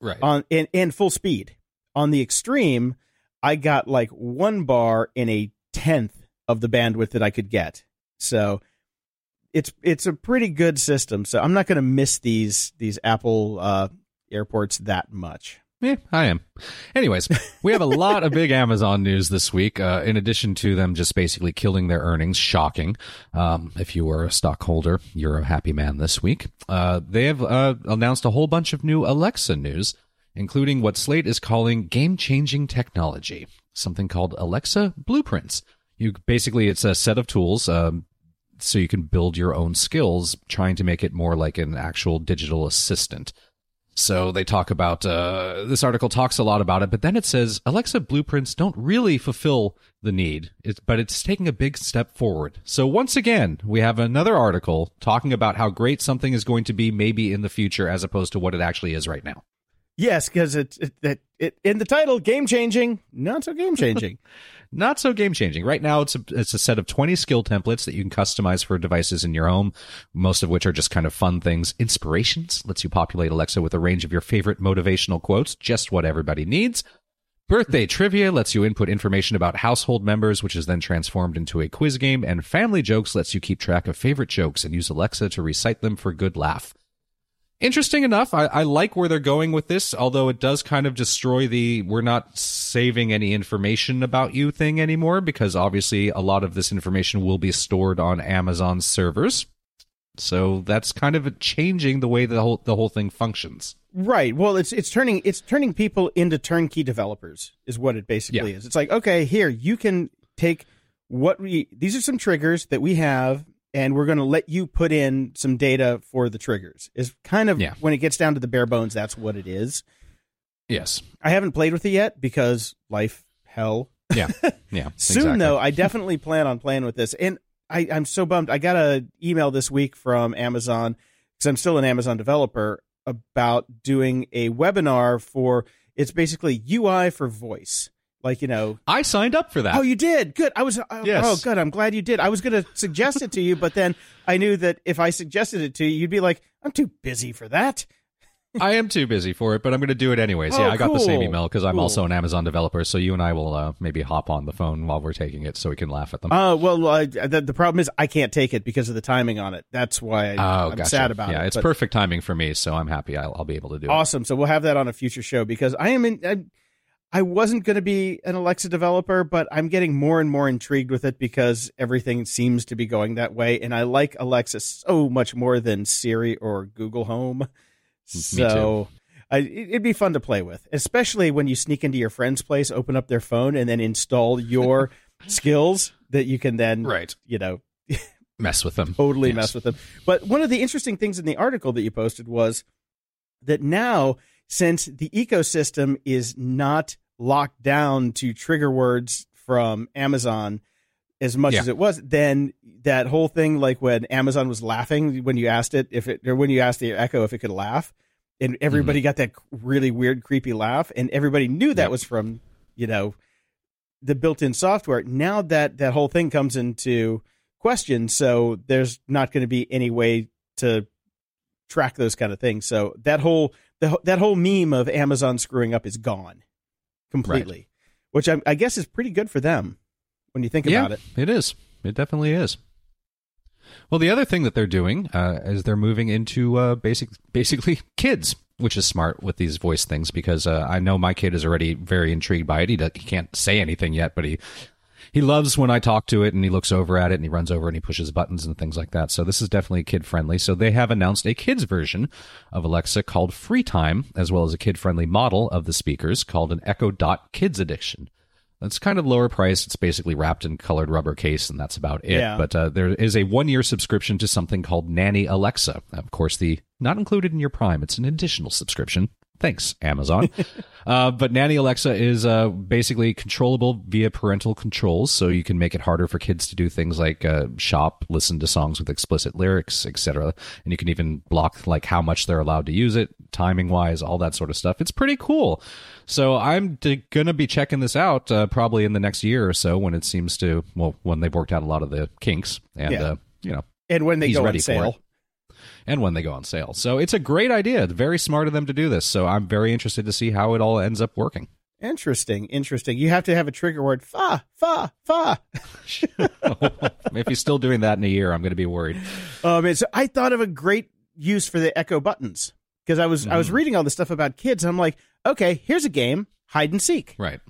[SPEAKER 3] right,
[SPEAKER 2] on and, and full speed. On the extreme, I got like one bar in a tenth of the bandwidth that I could get. So it's it's a pretty good system. So I'm not going to miss these these Apple uh, airports that much.
[SPEAKER 3] Yeah, I am. Anyways, we have a lot of big Amazon news this week. Uh, in addition to them just basically killing their earnings, shocking. Um, if you were a stockholder, you're a happy man this week. Uh, they have uh, announced a whole bunch of new Alexa news, including what Slate is calling game-changing technology, something called Alexa Blueprints. You basically, it's a set of tools. Um, so you can build your own skills, trying to make it more like an actual digital assistant. So they talk about uh, this article talks a lot about it, but then it says Alexa blueprints don't really fulfill the need, it's, but it's taking a big step forward. So once again, we have another article talking about how great something is going to be maybe in the future as opposed to what it actually is right now.
[SPEAKER 2] Yes, because it's it, it, it, in the title, game changing, not so game changing.
[SPEAKER 3] not so game changing. Right now, it's a, it's a set of 20 skill templates that you can customize for devices in your home, most of which are just kind of fun things. Inspirations lets you populate Alexa with a range of your favorite motivational quotes, just what everybody needs. Birthday trivia lets you input information about household members, which is then transformed into a quiz game. And family jokes lets you keep track of favorite jokes and use Alexa to recite them for good laugh interesting enough. I, I, like where they're going with this, although it does kind of destroy the we're not saving any information about you thing anymore because obviously a lot of this information will be stored on Amazon servers. So that's kind of changing the way the whole the whole thing functions.
[SPEAKER 2] Right. Well, it's it's turning it's turning people into turnkey developers is what it basically yeah. is. It's like, okay, here you can take what we these are some triggers that we have and we're going to let you put in some data for the triggers. Is kind of yeah. when it gets down to the bare bones, that's what it is.
[SPEAKER 3] Yes,
[SPEAKER 2] I haven't played with it yet because life hell.
[SPEAKER 3] Yeah, yeah.
[SPEAKER 2] Soon
[SPEAKER 3] exactly.
[SPEAKER 2] though, I definitely plan on playing with this, and I, I'm so bummed. I got a email this week from Amazon because I'm still an Amazon developer about doing a webinar for. It's basically UI for voice like you know
[SPEAKER 3] i signed up for that
[SPEAKER 2] oh you did good i was uh, yes. oh good i'm glad you did i was going to suggest it to you but then i knew that if i suggested it to you you'd be like i'm too busy for that
[SPEAKER 3] I am too busy for it, but I'm going to do it anyways.
[SPEAKER 2] Oh,
[SPEAKER 3] yeah, I got the same email because I'm
[SPEAKER 2] cool.
[SPEAKER 3] also an Amazon developer. So you and I will uh, maybe hop on the phone while we're taking it, so we can laugh at them.
[SPEAKER 2] Oh uh, well, uh, the, the, problem is I can't take it because of the timing on it. That's why I,
[SPEAKER 3] oh,
[SPEAKER 2] I'm
[SPEAKER 3] gotcha.
[SPEAKER 2] sad about
[SPEAKER 3] yeah,
[SPEAKER 2] it.
[SPEAKER 3] Yeah, it's perfect timing for me, so I'm happy I'll, I'll, be able to do
[SPEAKER 2] awesome.
[SPEAKER 3] it.
[SPEAKER 2] Awesome. So we'll have that on a future show because I am in. I, I wasn't going to be an Alexa developer, but I'm getting more and more intrigued with it because everything seems to be going that way. And I like Alexa so much more than Siri or Google Home. So I, it'd be fun to play with, especially when you sneak into your friend's place, open up their phone, and then install your skills that you can then,
[SPEAKER 3] right.
[SPEAKER 2] you know,
[SPEAKER 3] mess with them.
[SPEAKER 2] Totally
[SPEAKER 3] yes.
[SPEAKER 2] mess with them. But one of the interesting things in the article that you posted was that now since the ecosystem is not locked down to trigger words from Amazon as much
[SPEAKER 3] Yeah.
[SPEAKER 2] as it was, then that whole thing, like when Amazon was laughing when you asked it if it, or when you asked the Echo if it could laugh, and everybody got that really weird, creepy laugh, and everybody knew that
[SPEAKER 3] Mm-hmm. Yep.
[SPEAKER 2] was from, you know, the built-in software. Now that that whole thing comes into question, so there's not going to be any way to track those kind of things. So that whole the, that whole meme of Amazon screwing up is gone completely, which I, I guess is pretty good for them when you think
[SPEAKER 3] yeah,
[SPEAKER 2] about it.
[SPEAKER 3] It is. It definitely is. Well, the other thing that they're doing uh, is they're moving into uh, basic, basically kids, which is smart with these voice things because uh, I know my kid is already very intrigued by it. He, does, he can't say anything yet, but he he loves when I talk to it and he looks over at it and he runs over and he pushes buttons and things like that. So this is definitely kid friendly. So they have announced a kids version of Alexa called FreeTime, as well as a kid friendly model of the speakers called an Echo Dot Kids Edition. It's kind of lower priced. It's basically wrapped in colored rubber case, and that's about it.
[SPEAKER 2] Yeah.
[SPEAKER 3] But uh, there is a one year subscription to something called Nanny Alexa. Of course, the not included in your Prime. It's an additional subscription. Thanks, Amazon. uh, but Nanny Alexa is uh, basically controllable via parental controls, so you can make it harder for kids to do things like uh, shop, listen to songs with explicit lyrics, etc. And you can even block like how much they're allowed to use it, timing wise, all that sort of stuff. It's pretty cool. So I'm d- gonna be checking this out uh, probably in the next year or so when it seems to well when they've worked out a lot of the kinks and
[SPEAKER 2] Yeah.
[SPEAKER 3] uh, you know
[SPEAKER 2] And when they go
[SPEAKER 3] ready
[SPEAKER 2] on
[SPEAKER 3] for
[SPEAKER 2] sale.
[SPEAKER 3] And when they go on sale. So it's a great idea. Very smart of them to do this. So I'm very interested to see how it all ends up working.
[SPEAKER 2] Interesting, interesting. You have to have a trigger word fa fa fa.
[SPEAKER 3] if he's still doing that in a year, I'm going to be worried.
[SPEAKER 2] Um, so I thought of a great use for the Echo buttons because I was I was reading all this stuff about kids. And I'm like, okay, here's a game, hide and seek.
[SPEAKER 3] Right.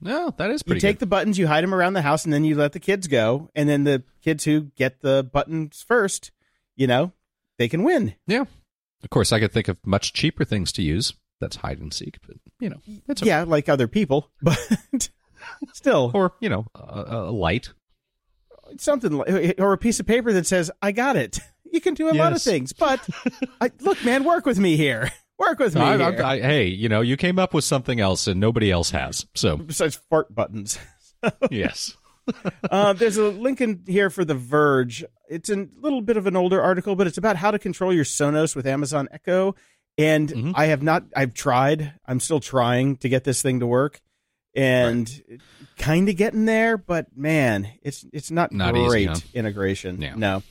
[SPEAKER 3] No, that is
[SPEAKER 2] You take
[SPEAKER 3] good.
[SPEAKER 2] the buttons, you hide them around the house, and then you let the kids go. And then the kids who get the buttons first, you know, they can win.
[SPEAKER 3] yeah. Of course, I could think of much cheaper things to use. That's hide and seek, but you know, it's okay.
[SPEAKER 2] Yeah, like other people, but still,
[SPEAKER 3] or you know, a, a light.
[SPEAKER 2] something like, or a piece of paper that says, "I got it." You can do a lot of things, but I, look, man, work with me here. Work with me.
[SPEAKER 3] I,
[SPEAKER 2] here.
[SPEAKER 3] I, I, hey, you know, you came up with something else and nobody else has. So,
[SPEAKER 2] Besides fart buttons.
[SPEAKER 3] yes.
[SPEAKER 2] uh, there's a link in here for The Verge. It's a little bit of an older article, but it's about how to control your Sonos with Amazon Echo. And
[SPEAKER 3] Mhm.
[SPEAKER 2] I have not, I've tried. I'm still trying to get this thing to work and kind of getting there, but man, it's it's not,
[SPEAKER 3] Not easy,
[SPEAKER 2] great
[SPEAKER 3] huh?
[SPEAKER 2] integration.
[SPEAKER 3] Yeah.
[SPEAKER 2] No.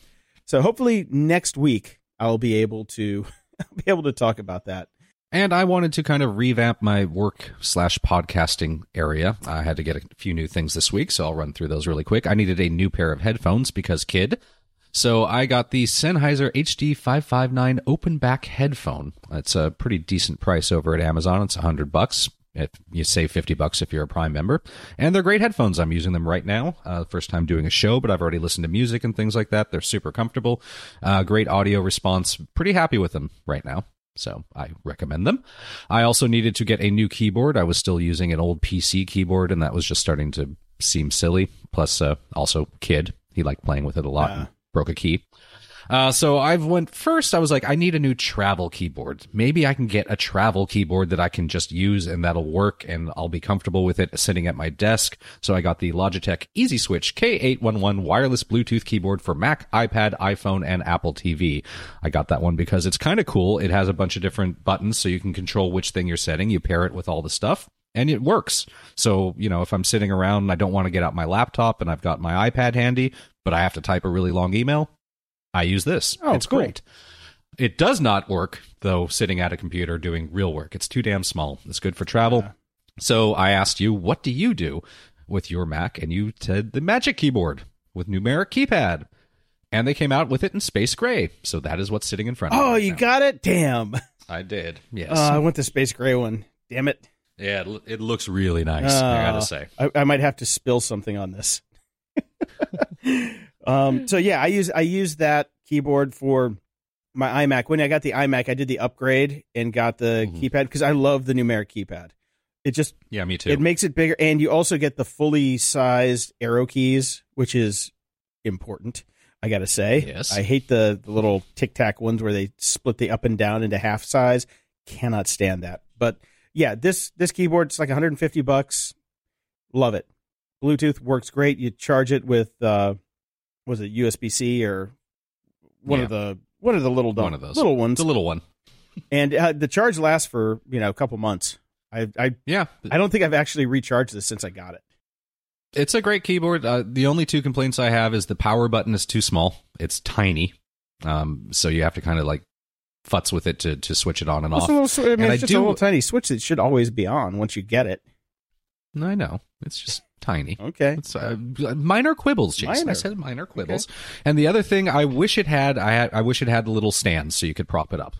[SPEAKER 2] So hopefully next week I'll be able to I'll be able to talk about that.
[SPEAKER 3] And I wanted to kind of revamp my work slash podcasting area. I had to get a few new things this week, so I'll run through those really quick. I needed a new pair of headphones because kid. So I got the Sennheiser HD559 open back headphone. It's a pretty decent price over at Amazon. It's a hundred bucks. If you save 50 bucks if you're a Prime member. And they're great headphones. I'm using them right now. Uh, first time doing a show, but I've already listened to music and things like that. They're super comfortable. Uh, great audio response. Pretty happy with them right now. So I recommend them. I also needed to get a new keyboard. I was still using an old PC keyboard, and that was just starting to seem silly. Plus, uh, also kid, he liked playing with it a lot. and broke a key. Uh, so I went first. I was like, I need a new travel keyboard. Maybe I can get a travel keyboard that I can just use and that'll work, and I'll be comfortable with it sitting at my desk. So I got the Logitech Easy Switch K811 wireless Bluetooth keyboard for Mac, iPad, iPhone, and Apple TV. I got that one because it's kind of cool. It has a bunch of different buttons, so you can control which thing you're setting. You pair it with all the stuff and it works. So, you know, if I'm sitting around and I don't want to get out my laptop and I've got my iPad handy, but I have to type a really long email, I use this.
[SPEAKER 2] Oh,
[SPEAKER 3] it's
[SPEAKER 2] cool.
[SPEAKER 3] great. It does not work, though, sitting at a computer doing real work. It's too damn small. It's good for travel. So I asked you, what do you do with your Mac? And you said the Magic Keyboard with numeric keypad. And they came out with it in space gray. So that is what's sitting in front of me.
[SPEAKER 2] Oh,
[SPEAKER 3] right
[SPEAKER 2] you
[SPEAKER 3] now.
[SPEAKER 2] got it? Damn.
[SPEAKER 3] I did. Yes.
[SPEAKER 2] Uh, I went the space gray one. Damn it.
[SPEAKER 3] yeah, it, it looks really nice, I
[SPEAKER 2] Uh,
[SPEAKER 3] gotta say.
[SPEAKER 2] I, I might have to spill something on this. um, so yeah, I use I use that keyboard for my iMac. When I got the iMac, I did the upgrade and got the
[SPEAKER 3] Mhm.
[SPEAKER 2] keypad because I love the numeric keypad. It just
[SPEAKER 3] Yeah, me too.
[SPEAKER 2] it makes it bigger, and you also get the fully sized arrow keys, which is important. I gotta say,
[SPEAKER 3] Yes.
[SPEAKER 2] I hate the, the little tic tac ones where they split the up and down into half size. Cannot stand that. But yeah, this this keyboard it's like 150 bucks. Love it. Bluetooth works great. You charge it with uh, was it USB C or one of the one of the little
[SPEAKER 3] One of those.
[SPEAKER 2] little ones,
[SPEAKER 3] It's a little one.
[SPEAKER 2] and uh, the charge lasts for you know a couple months. I I
[SPEAKER 3] Yeah,
[SPEAKER 2] I don't think I've actually recharged this since I got it.
[SPEAKER 3] it's a great keyboard. Uh, the only two complaints I have is the power button is too small. It's tiny, um, so you have to kind of like futz with it to to switch it on and off.
[SPEAKER 2] little, I mean,
[SPEAKER 3] And
[SPEAKER 2] it's
[SPEAKER 3] I
[SPEAKER 2] just
[SPEAKER 3] do-
[SPEAKER 2] a little tiny switch that should always be on once you get it.
[SPEAKER 3] I know it's just tiny.
[SPEAKER 2] Okay.
[SPEAKER 3] It's uh, minor quibbles, Jason.
[SPEAKER 2] Minor.
[SPEAKER 3] I said minor quibbles. And the other thing, I wish it had. I had. I wish it had the little stand so you could prop it up.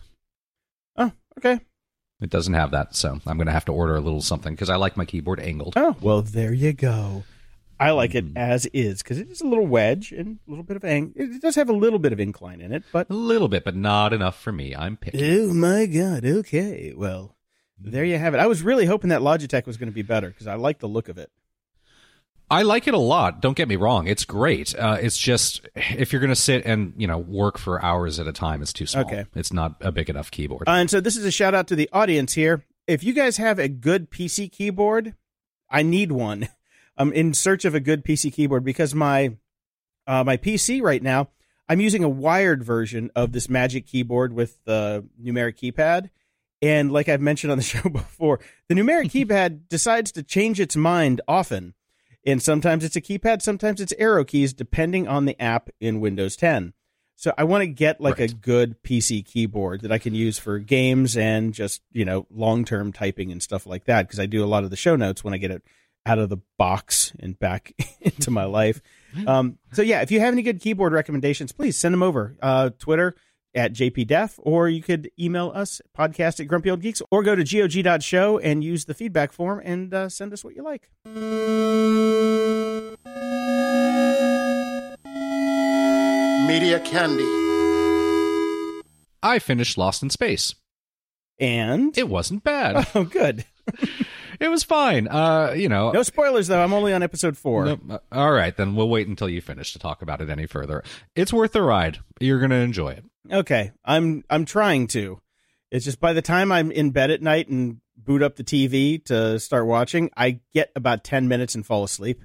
[SPEAKER 2] Oh, okay.
[SPEAKER 3] It doesn't have that, so I'm going to have to order a little something because I like my keyboard angled.
[SPEAKER 2] Oh, well, there you go. I like it
[SPEAKER 3] Mm-hmm.
[SPEAKER 2] as is because it is a little wedge and a little bit of ang. It does have a little bit of incline in it, but
[SPEAKER 3] A little bit, but not enough for me. I'm picky.
[SPEAKER 2] oh my god. Okay, well, there you have it. I was really hoping that Logitech was going to be better because I like the look of it.
[SPEAKER 3] I like it a lot. Don't get me wrong; it's great. Uh, it's just if you're going to sit and you know work for hours at a time, it's too small.
[SPEAKER 2] Okay.
[SPEAKER 3] It's not a big enough keyboard.
[SPEAKER 2] Uh, and so this is a shout out to the audience here. If you guys have a good PC keyboard, I need one. I'm in search of a good PC keyboard because my uh, my PC right now, I'm using a wired version of this Magic keyboard with the numeric keypad. And like I've mentioned on the show before, the numeric keypad decides to change its mind often. And sometimes it's a keypad, sometimes it's arrow keys, depending on the app in Windows 10. So I want to get like
[SPEAKER 3] Right.
[SPEAKER 2] a good PC keyboard that I can use for games and just, you know, long term typing and stuff like that. Because I do a lot of the show notes when I get it out of the box and back into my life. Um, so yeah, if you have any good keyboard recommendations, please send them over. Uh, Twitter at JPDef, or you could email us podcast at Grumpy Old Geeks, or go to gog.show and use the feedback form and uh, send us what you like.
[SPEAKER 1] Media Candy.
[SPEAKER 3] I finished Lost in Space.
[SPEAKER 2] And
[SPEAKER 3] It wasn't bad.
[SPEAKER 2] oh, good.
[SPEAKER 3] it was fine. Uh, you know,
[SPEAKER 2] No spoilers though. I'm only on episode four.
[SPEAKER 3] Nope. Uh, All right, then we'll wait until you finish to talk about it any further. It's worth the ride. You're going to enjoy it.
[SPEAKER 2] Okay, I'm I'm trying to. It's just by the time I'm in bed at night and boot up the TV to start watching, I get about ten minutes and fall asleep.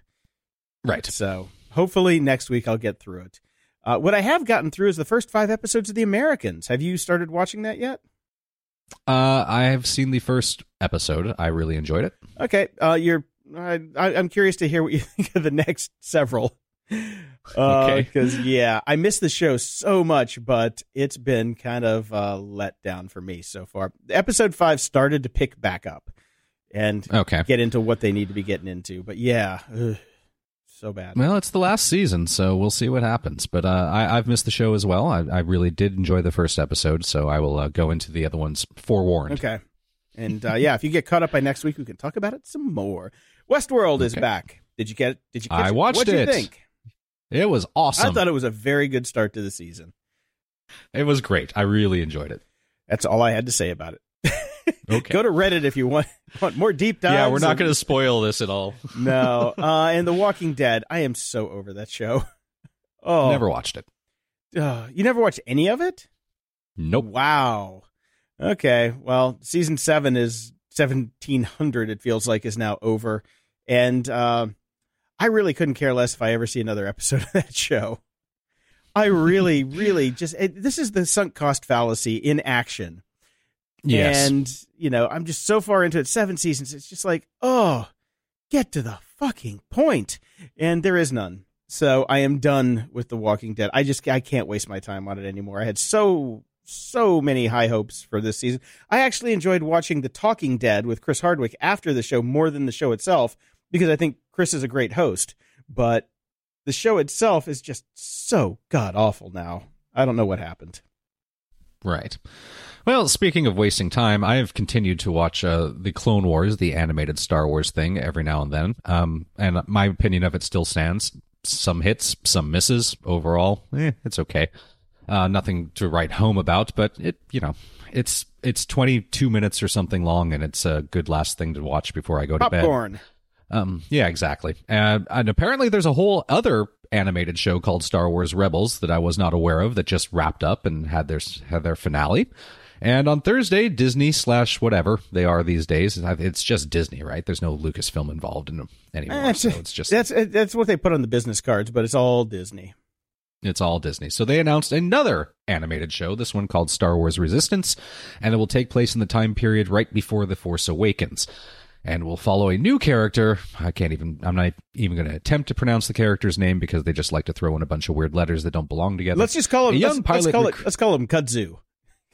[SPEAKER 3] Right.
[SPEAKER 2] So hopefully next week I'll get through it. Uh, what I have gotten through is the first five episodes of The Americans. Have you started watching that yet?
[SPEAKER 3] Uh, I have seen the first episode. I really enjoyed it.
[SPEAKER 2] Okay, uh, you're. I, I, I'm curious to hear what you think of the next several.
[SPEAKER 3] Okay.
[SPEAKER 2] Because yeah, I miss the show so much, but it's been kind of uh, let down for me so far. Episode five started to pick back up and
[SPEAKER 3] Okay.
[SPEAKER 2] get into what they need to be getting into, but yeah, ugh, so bad.
[SPEAKER 3] Well, it's the last season, so we'll see what happens. But uh, I, I've missed the show as well. I, I really did enjoy the first episode, so I will uh, go into the other ones forewarned.
[SPEAKER 2] Okay, and uh, yeah, if you get caught up by next week, we can talk about it some more. Westworld is back. Did you get? Did you? Catch
[SPEAKER 3] I
[SPEAKER 2] it?
[SPEAKER 3] watched
[SPEAKER 2] What'd
[SPEAKER 3] it.
[SPEAKER 2] You think?
[SPEAKER 3] It was awesome.
[SPEAKER 2] I thought it was a very good start to the season.
[SPEAKER 3] it was great. I really enjoyed it.
[SPEAKER 2] That's all I had to say about it.
[SPEAKER 3] Okay.
[SPEAKER 2] Go to Reddit if you want want more deep dives.
[SPEAKER 3] yeah, we're not
[SPEAKER 2] and-
[SPEAKER 3] going to spoil this at all.
[SPEAKER 2] No, uh, and The Walking Dead. I am so over that show. Oh,
[SPEAKER 3] Never watched it.
[SPEAKER 2] Uh, you never watched any of it?
[SPEAKER 3] Nope.
[SPEAKER 2] Wow. Okay. Well, season seven is seventeen hundred. It feels like is now over, and uh, I really couldn't care less if I ever see another episode of that show. I really, really just it, this is the sunk cost fallacy in action.
[SPEAKER 3] Yes.
[SPEAKER 2] And, you know, I'm just so far into it. Seven seasons. It's just like, oh, get to the fucking point. And there is none. So I am done with The Walking Dead. I just, I can't waste my time on it anymore. I had so, so many high hopes for this season. I actually enjoyed watching The Talking Dead with Chris Hardwick after the show more than the show itself because I think Chris is a great host. But the show itself is just so god awful now. I don't know what happened.
[SPEAKER 3] Right. Well, speaking of wasting time, I have continued to watch uh, the Clone Wars, the animated Star Wars thing, every now and then. Um, and my opinion of it still stands. Some hits, some misses. Overall, eh, it's okay. Uh, nothing to write home about, but it, you know, it's it's 22 minutes or something long, and it's a good last thing to watch before I go to bed.
[SPEAKER 2] Popcorn.
[SPEAKER 3] Um, yeah, exactly. And, and apparently, there's a whole other animated show called Star Wars Rebels that I was not aware of that just wrapped up and had their had their finale. And on Thursday, Disney slash whatever they are these days, it's just Disney, right? There's no Lucasfilm involved in them anymore,
[SPEAKER 2] Eh,
[SPEAKER 3] so it's just
[SPEAKER 2] that's that's what they put on the business cards, but it's all Disney.
[SPEAKER 3] It's all Disney. So they announced another animated show, this one called Star Wars Resistance, and it will take place in the time period right before The Force Awakens. And will follow a new character. I can't even, I'm not even going to attempt to pronounce the character's name because they just like to throw in a bunch of weird letters that don't belong together.
[SPEAKER 2] Let's just call him.
[SPEAKER 3] A young
[SPEAKER 2] let's, let's
[SPEAKER 3] pilot
[SPEAKER 2] call
[SPEAKER 3] rec-
[SPEAKER 2] it. Let's call him Kudzu.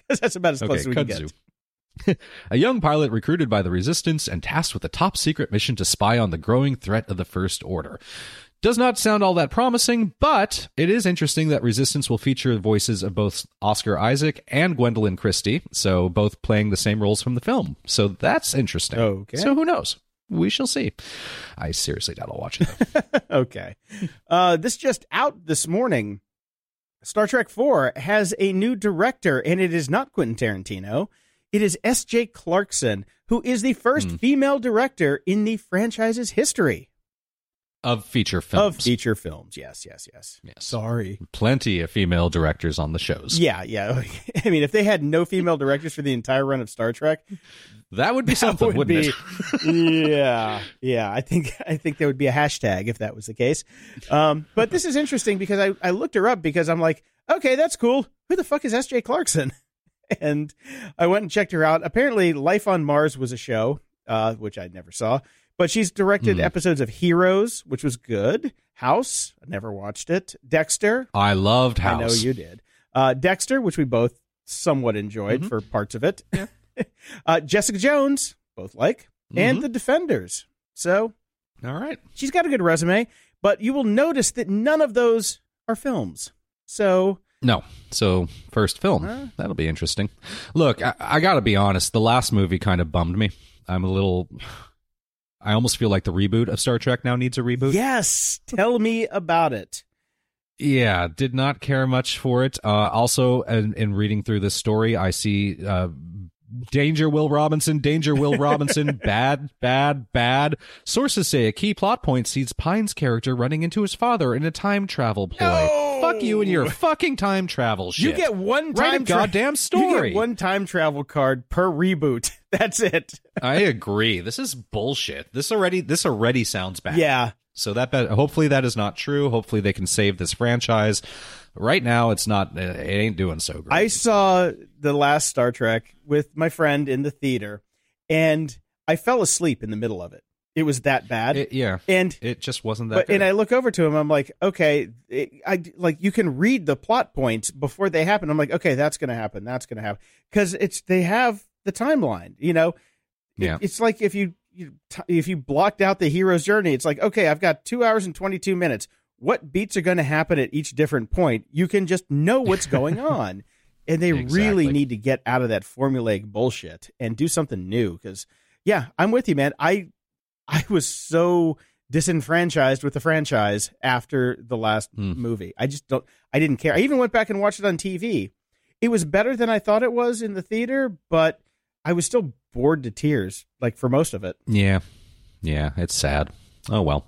[SPEAKER 2] that's about as close as we can
[SPEAKER 3] kudzu.
[SPEAKER 2] get.
[SPEAKER 3] a young pilot recruited by the Resistance and tasked with a top secret mission to spy on the growing threat of the First Order. Does not sound all that promising, but it is interesting that Resistance will feature voices of both Oscar Isaac and Gwendoline Christie, so both playing the same roles from the film. So that's interesting.
[SPEAKER 2] Okay.
[SPEAKER 3] So who knows? We shall see. I seriously doubt I'll watch it.
[SPEAKER 2] Okay. Uh, this just out this morning. Star Trek Four has a new director, and it is not Quentin Tarantino. It is S.J. Clarkson, who is the first
[SPEAKER 3] Hmm.
[SPEAKER 2] female director in the franchise's history
[SPEAKER 3] of feature films.
[SPEAKER 2] of feature films. Yes, yes, yes.
[SPEAKER 3] Yes.
[SPEAKER 2] Sorry.
[SPEAKER 3] Plenty of female directors on the shows.
[SPEAKER 2] Yeah, yeah. I mean, if they had no female directors for the entire run of Star Trek,
[SPEAKER 3] That would be
[SPEAKER 2] that
[SPEAKER 3] something,
[SPEAKER 2] would
[SPEAKER 3] wouldn't
[SPEAKER 2] be,
[SPEAKER 3] it?
[SPEAKER 2] yeah, yeah. I think I think there would be a hashtag if that was the case. Um, but this is interesting because I I looked her up because I'm like, okay, that's cool. Who the fuck is S.J. Clarkson? And I went and checked her out. Apparently, Life on Mars was a show, uh, which I never saw. But she's directed
[SPEAKER 3] Hmm.
[SPEAKER 2] episodes of Heroes, which was good. House, I never watched it. Dexter,
[SPEAKER 3] I loved House.
[SPEAKER 2] I know you did. Uh, Dexter, which we both somewhat enjoyed
[SPEAKER 3] Mhm.
[SPEAKER 2] for parts of it. uh, Jessica Jones, both like, and
[SPEAKER 3] Mhm.
[SPEAKER 2] The Defenders. So
[SPEAKER 3] All right.
[SPEAKER 2] she's got a good resume, but you will notice that none of those are films. So
[SPEAKER 3] No. So, first film.
[SPEAKER 2] Huh?
[SPEAKER 3] That'll be interesting. Look, I, I got to be honest. The last movie kind of bummed me. I'm a little. I almost feel like the reboot of Star Trek now needs a reboot.
[SPEAKER 2] yes, tell me about it.
[SPEAKER 3] Yeah, did not care much for it. Uh, also, in, in reading through this story, I see uh, Danger Will Robinson, Danger Will Robinson, bad, bad, bad. Sources say a key plot point sees Pine's character running into his father in a time travel ploy.
[SPEAKER 2] No!
[SPEAKER 3] Fuck you and your fucking time travel shit.
[SPEAKER 2] You get one
[SPEAKER 3] Write a
[SPEAKER 2] time tra-
[SPEAKER 3] goddamn
[SPEAKER 2] You
[SPEAKER 3] story.
[SPEAKER 2] get one time travel card per reboot. That's it.
[SPEAKER 3] I agree. This is bullshit. This already this already sounds bad.
[SPEAKER 2] Yeah.
[SPEAKER 3] So that bet, hopefully that is not true. Hopefully they can save this franchise. Right now it's not it ain't doing so great.
[SPEAKER 2] I saw the last Star Trek with my friend in the theater, and I fell asleep in the middle of it. It was that bad.
[SPEAKER 3] It- yeah.
[SPEAKER 2] and
[SPEAKER 3] It just wasn't that
[SPEAKER 2] but
[SPEAKER 3] good.
[SPEAKER 2] and I look over to him. I'm like, okay, it, I like you can read the plot points before they happen. I'm like, okay, that's gonna happen. That's gonna happen because it's they have the timeline. You know, It- it's like if you, you t- if you blocked out the hero's journey, it's like, okay, I've got two hours and 22 minutes. What beats are going to happen at each different point? You can just know what's going on. And they really need to get out of that formulaic bullshit and do something new. Because, yeah, I'm with you, man. I I was so disenfranchised with the franchise after the last
[SPEAKER 3] Hmm.
[SPEAKER 2] movie. I just don't. I didn't care. I even went back and watched it on TV. It was better than I thought it was in the theater, but I was still bored to tears, like for most of it.
[SPEAKER 3] Yeah. Yeah, it's sad. Oh well.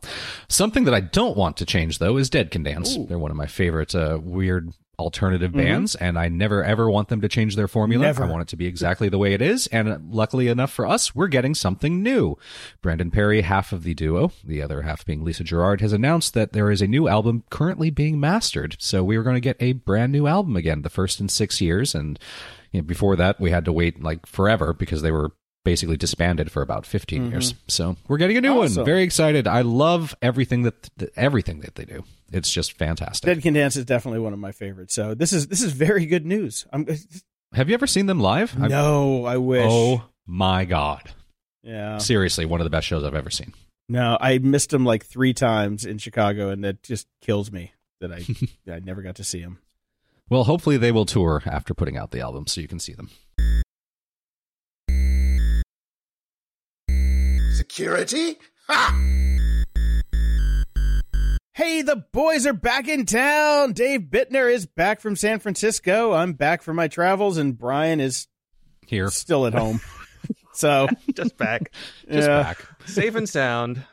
[SPEAKER 3] Something that I don't want to change though is Dead Can Dance.
[SPEAKER 2] Ooh.
[SPEAKER 3] They're one of my favorite uh, weird alternative bands and I never ever want them to change their formula.
[SPEAKER 2] Never.
[SPEAKER 3] I want it to be exactly the way it is and uh, luckily enough for us, we're getting something new. Brendan Perry, half of the duo, the other half being Lisa Gerrard, has announced that there is a new album currently being mastered. So we are going to get a brand new album again, the first in 6 years and you know, before that we had to wait like forever because they were basically disbanded for about 15 years. So we're getting a new
[SPEAKER 2] Mm-hmm. Awesome.
[SPEAKER 3] one. Very excited. I love everything that th- everything that they do. It's just fantastic.
[SPEAKER 2] Dead Can Dance is definitely one of my favorites. So this is this is very good news. I'm
[SPEAKER 3] Have you ever seen them live? I've-
[SPEAKER 2] no, I wish.
[SPEAKER 3] Oh my god.
[SPEAKER 2] yeah.
[SPEAKER 3] Seriously, one of the best shows I've ever seen.
[SPEAKER 2] No, I missed them like three times in Chicago, and that just kills me that I I never got to see him.
[SPEAKER 3] Well, hopefully they will tour after putting out the album so you can see them.
[SPEAKER 1] Security? Ha!
[SPEAKER 2] Hey, the boys are back in town. Dave Bittner is back from San Francisco. I'm back from my travels, and Brian is
[SPEAKER 3] Here.
[SPEAKER 2] still at home. so,
[SPEAKER 4] Just back,
[SPEAKER 3] Just
[SPEAKER 2] yeah.
[SPEAKER 3] back.
[SPEAKER 4] safe and sound.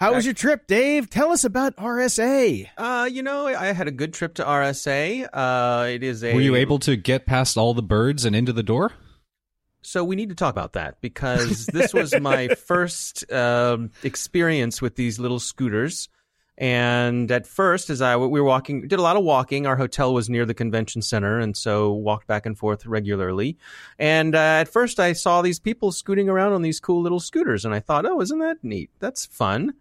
[SPEAKER 2] How was your trip, Dave? Tell us about RSA.
[SPEAKER 4] Uh, you know, I had a good trip to RSA. Uh, it is a.
[SPEAKER 3] Were you able to get past all the birds and into the door?
[SPEAKER 4] So we need to talk about that because this was my first um, experience with these little scooters. And at first, as I we were walking, did a lot of walking. Our hotel was near the convention center, and so walked back and forth regularly. And uh, at first, I saw these people scooting around on these cool little scooters, and I thought, "Oh, isn't that neat? That's fun."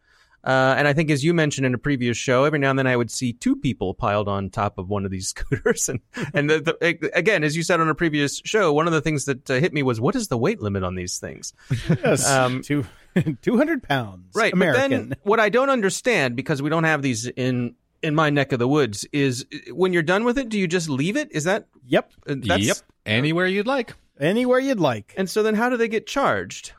[SPEAKER 4] Uh, and I think, as you mentioned in a previous show, every now and then I would see two people piled on top of one of these scooters. And and the, the, again, as you said on a previous show, one of the things that uh, hit me was, what is the weight limit on these things?
[SPEAKER 2] Yes,
[SPEAKER 4] Um,
[SPEAKER 2] two, 200 pounds.
[SPEAKER 4] Right.
[SPEAKER 2] American.
[SPEAKER 4] But then what I don't understand, because we don't have these in in my neck of the woods, is uh, when you're done with it, do you just leave it? Is that
[SPEAKER 2] yep.
[SPEAKER 4] uh, that's,
[SPEAKER 3] yep. Anywhere you'd like.
[SPEAKER 2] Anywhere you'd like.
[SPEAKER 4] And so then, how do they get charged?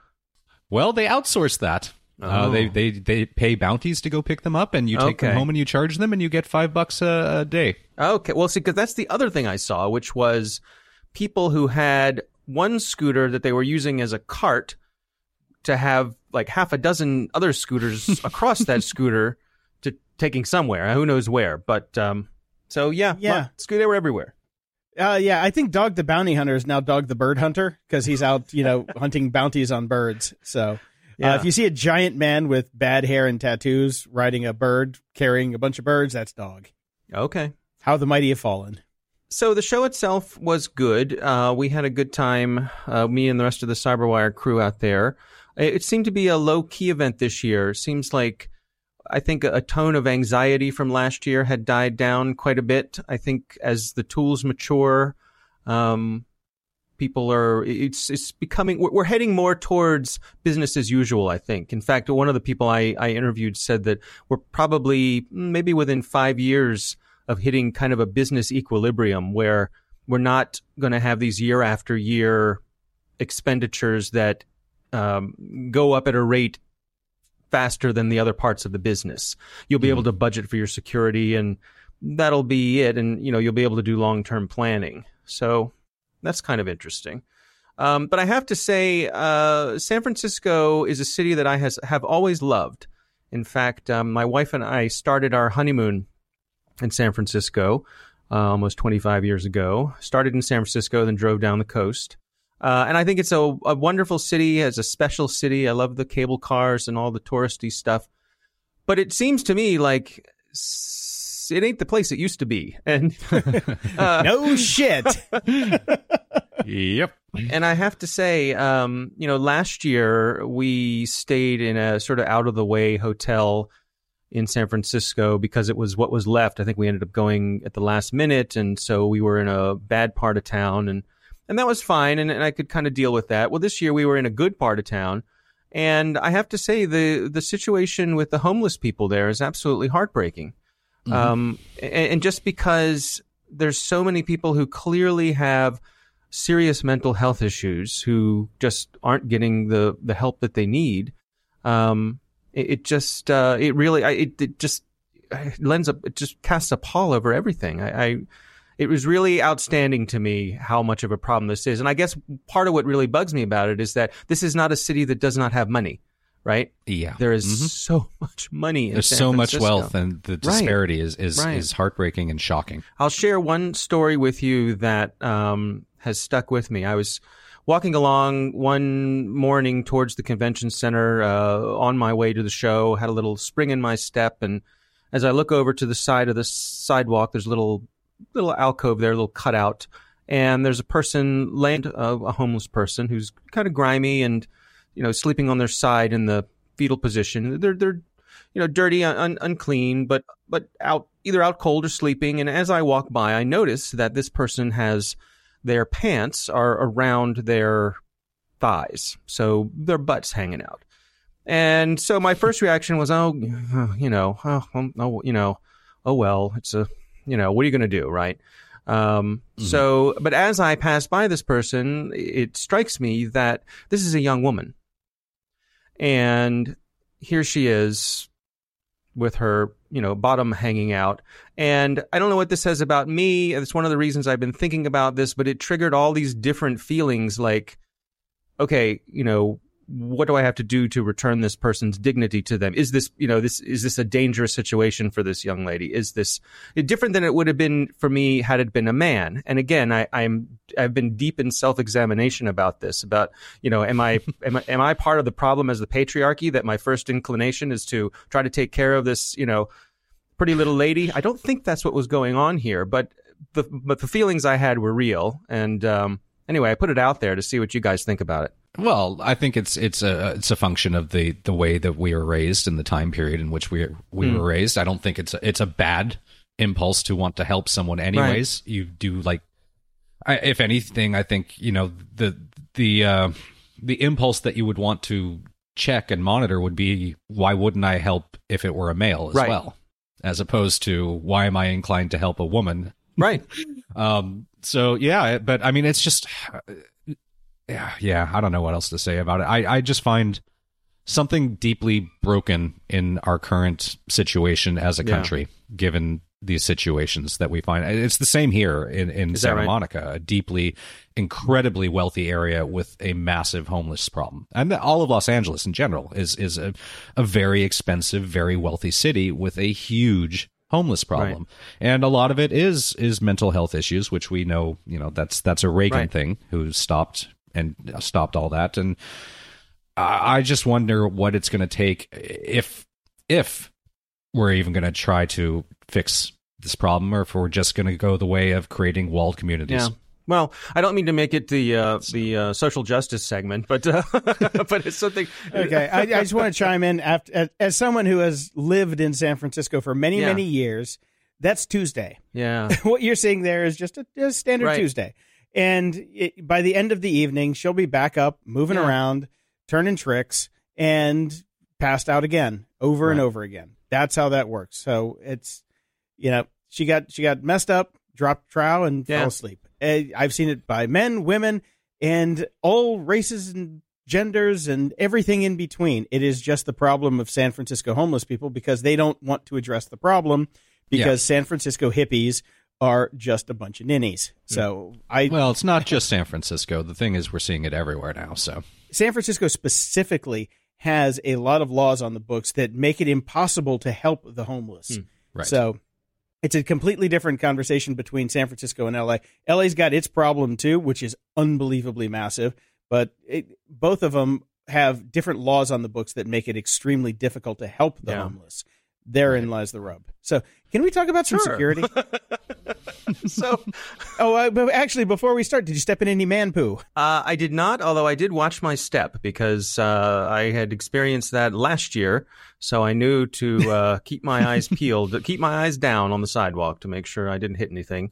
[SPEAKER 3] Well, they outsource that. Uh,
[SPEAKER 4] Oh.
[SPEAKER 3] they they they pay bounties to go pick them up, and you take them home and you charge them, and you get five bucks a, a day.
[SPEAKER 4] Okay. Well, see, because that's the other thing I saw, which was people who had one scooter that they were using as a cart to have like half a dozen other scooters across that scooter to taking somewhere. Who knows where? But um, so yeah,
[SPEAKER 2] Yeah.
[SPEAKER 4] well, scoo- they were everywhere.
[SPEAKER 2] Uh, yeah, I think Dog the Bounty Hunter is now Dog the Bird Hunter because he's out, you know, hunting bounties on birds. So,
[SPEAKER 4] Yeah.
[SPEAKER 2] uh, if you see a giant man with bad hair and tattoos riding a bird, carrying a bunch of birds, that's Dog.
[SPEAKER 4] Okay.
[SPEAKER 2] How the mighty have fallen.
[SPEAKER 4] So the show itself was good. Uh, we had a good time, uh, me and the rest of the CyberWire crew out there. It it seemed to be a low key event this year. Seems like I think a tone of anxiety from last year had died down quite a bit. I think as the tools mature, um, people are it's it's becoming we're, heading more towards business as usual. I think. In fact, one of the people I, I interviewed said that we're probably mm, maybe within five years of hitting kind of a business equilibrium where we're not going to have these year after year expenditures that um, go up at a rate faster than the other parts of the business. You'll be able to budget for your security and that'll be it. And, you know, you'll be able to do long term planning. So that's kind of interesting. Um, but I have to say, uh, San Francisco is a city that I has have always loved. In fact, um, my wife and I started our honeymoon in San Francisco uh, almost 25 years ago. Started in San Francisco, then drove down the coast. Uh, and I think it's a, a wonderful city, as a special city. I love the cable cars and all the touristy stuff. But it seems to me like s- it ain't the place it used to be. And uh,
[SPEAKER 2] no shit.
[SPEAKER 3] Yep.
[SPEAKER 4] and I have to say, um, you know, last year we stayed in a sort of out of the way hotel in San Francisco because it was what was left. I think we ended up going at the last minute, and so we were in a bad part of town, and and that was fine, and, and I could kind of deal with that. Well, this year we were in a good part of town, and I have to say the the situation with the homeless people there is absolutely heartbreaking. Um, and, and just because there's so many people who clearly have serious mental health issues who just aren't getting the the help that they need. Um, it, it just uh, it really I, it, it just lends up it just casts a pall over everything. I, I it was really outstanding to me how much of a problem this is, and I guess part of what really bugs me about it is that this is not a city that does not have money, right?
[SPEAKER 3] Yeah.
[SPEAKER 4] There is
[SPEAKER 3] Mhm.
[SPEAKER 4] so much money. In
[SPEAKER 3] There's
[SPEAKER 4] San
[SPEAKER 3] so much wealth, and the disparity is is,
[SPEAKER 4] Right.
[SPEAKER 3] is heartbreaking and shocking.
[SPEAKER 4] I'll share one story with you that um, has stuck with me. I was walking along one morning towards the convention center uh, on my way to the show, had a little spring in my step, and as I look over to the side of the sidewalk, there's a little little alcove there, a little cutout, and there's a person laying, uh, a homeless person who's kind of grimy and you know sleeping on their side in the fetal position. They're they're you know dirty, un- unclean, but but out either out cold or sleeping. And as I walk by, I notice that this person has their pants are around their thighs, so their butts hanging out. And so my first reaction was, oh, you know, oh, oh you know, oh well, it's a, you know, what are you going to do, right? Um, So, but as I pass by this person, it strikes me that this is a young woman, and here she is with her, you know, bottom hanging out. And I don't know what this says about me. It's one of the reasons I've been thinking about this, but it triggered all these different feelings like, okay, you know, what do I have to do to return this person's dignity to them? Is this, you know, this, is this a dangerous situation for this young lady? Is this different than it would have been for me had it been a man? And again, I, I'm, I've been deep in self-examination about this, about, you know, am I, am I, am I part of the problem as the patriarchy that my first inclination is to try to take care of this, you know, pretty little lady? I don't think that's what was going on here, but the, but the feelings I had were real. And, um, anyway, I put it out there to see what you guys think about it.
[SPEAKER 3] Well, I think it's it's a it's a function of the the way that we were raised and the time period in which we we were raised. I don't think it's a, it's a bad impulse to want to help someone anyways. You do like I, if anything, I think, you know, the the uh the impulse that you would want to check and monitor would be why wouldn't I help if it were a male as
[SPEAKER 4] Right.
[SPEAKER 3] well? As opposed to why am I inclined to help a woman
[SPEAKER 4] Right.
[SPEAKER 3] um, so yeah, but I mean, it's just, yeah, yeah. I don't know what else to say about it. I, I just find something deeply broken in our current situation as a
[SPEAKER 4] Yeah.
[SPEAKER 3] country, given these situations that we find. It's the same here in, in Santa
[SPEAKER 4] right?
[SPEAKER 3] Monica, a deeply, incredibly wealthy area with a massive homeless problem. And all of Los Angeles in general is, is a, a very expensive, very wealthy city with a huge homeless problem. And a lot of it is, is mental health issues, which we know, you know, that's, that's a Reagan
[SPEAKER 4] Right.
[SPEAKER 3] thing who stopped and stopped all that. And I I just wonder what it's going to take if, if we're even going to try to fix this problem or if we're just going to go the way of creating walled communities.
[SPEAKER 4] Yeah. Well, I don't mean to make it the uh, the uh, social justice segment, but uh, but it's something.
[SPEAKER 2] okay, I, I just want to chime in after, as, as someone who has lived in San Francisco for many,
[SPEAKER 4] Yeah.
[SPEAKER 2] many years. That's Tuesday.
[SPEAKER 4] Yeah.
[SPEAKER 2] what you're seeing there is just a, a standard
[SPEAKER 4] Right.
[SPEAKER 2] Tuesday, and it, by the end of the evening, she'll be back up, moving
[SPEAKER 4] Yeah.
[SPEAKER 2] around, turning tricks, and passed out again, over and over again. That's how that works. So it's, you know, she got she got messed up, dropped trow, and
[SPEAKER 4] Yeah.
[SPEAKER 2] fell asleep. Uh, I've seen it by men, women, and all races and genders and everything in between. It is just the problem of San Francisco homeless people because they don't want to address the problem because San Francisco hippies are just a bunch of ninnies. Hmm. So I
[SPEAKER 3] Well, it's not just San Francisco. The thing is, we're seeing it everywhere now. So
[SPEAKER 2] San Francisco specifically has a lot of laws on the books that make it impossible to help the homeless. Hmm.
[SPEAKER 3] right.
[SPEAKER 2] So it's a completely different conversation between San Francisco and LA. LA's got its problem too, which is unbelievably massive, but it, both of them have different laws on the books that make it extremely difficult to help the
[SPEAKER 4] Yeah.
[SPEAKER 2] homeless. Therein lies the rub. So, can we talk about some
[SPEAKER 4] Sure.
[SPEAKER 2] security?
[SPEAKER 4] So
[SPEAKER 2] oh, uh, but actually, before we start, did you step in any man poo?
[SPEAKER 4] uh, I did not, although I did watch my step because uh, I had experienced that last year. So I knew to uh, keep my eyes peeled, to keep my eyes down on the sidewalk to make sure I didn't hit anything.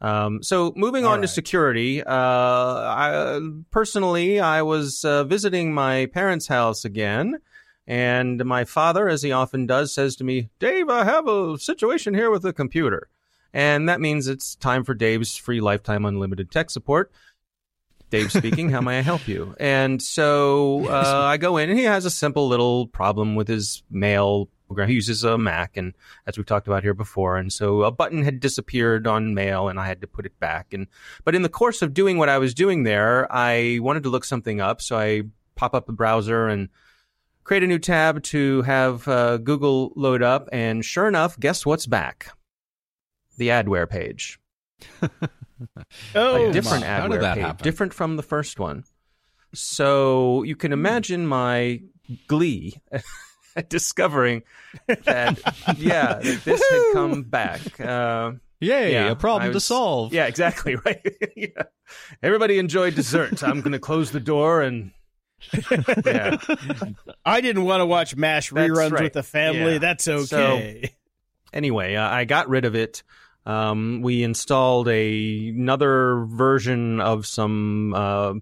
[SPEAKER 4] Um, so moving
[SPEAKER 2] All
[SPEAKER 4] on to security, uh, I, personally, I was uh, visiting my parents' house again, and my father, as he often does, says to me, "Dave, I have a situation here with the computer," and that means it's time for Dave's free lifetime unlimited tech support. Dave speaking. How may I help you? And so uh, I go in, and he has a simple little problem with his mail. program. He uses a Mac, and as we've talked about here before, and so a button had disappeared on mail, and I had to put it back. And but in the course of doing what I was doing there, I wanted to look something up, so I pop up the browser and create a new tab to have uh, Google load up. And sure enough, guess what's back? The adware page
[SPEAKER 2] Oh,
[SPEAKER 4] a different
[SPEAKER 3] my. How did
[SPEAKER 4] adware
[SPEAKER 3] that
[SPEAKER 4] page,
[SPEAKER 3] happen?
[SPEAKER 4] different from the first one. So you can imagine my glee at discovering that, yeah, that this had come back. Uh,
[SPEAKER 3] yay,
[SPEAKER 4] yeah,
[SPEAKER 3] a problem
[SPEAKER 4] I
[SPEAKER 3] to solve.
[SPEAKER 4] Yeah, exactly right. yeah. Everybody enjoyed dessert. I'm going to close the door and. Yeah.
[SPEAKER 2] I didn't want to watch MASH reruns
[SPEAKER 4] right.
[SPEAKER 2] with the family.
[SPEAKER 4] Yeah.
[SPEAKER 2] That's okay.
[SPEAKER 4] anyway, uh, I got rid of it. Um, we installed a, another version of some uh,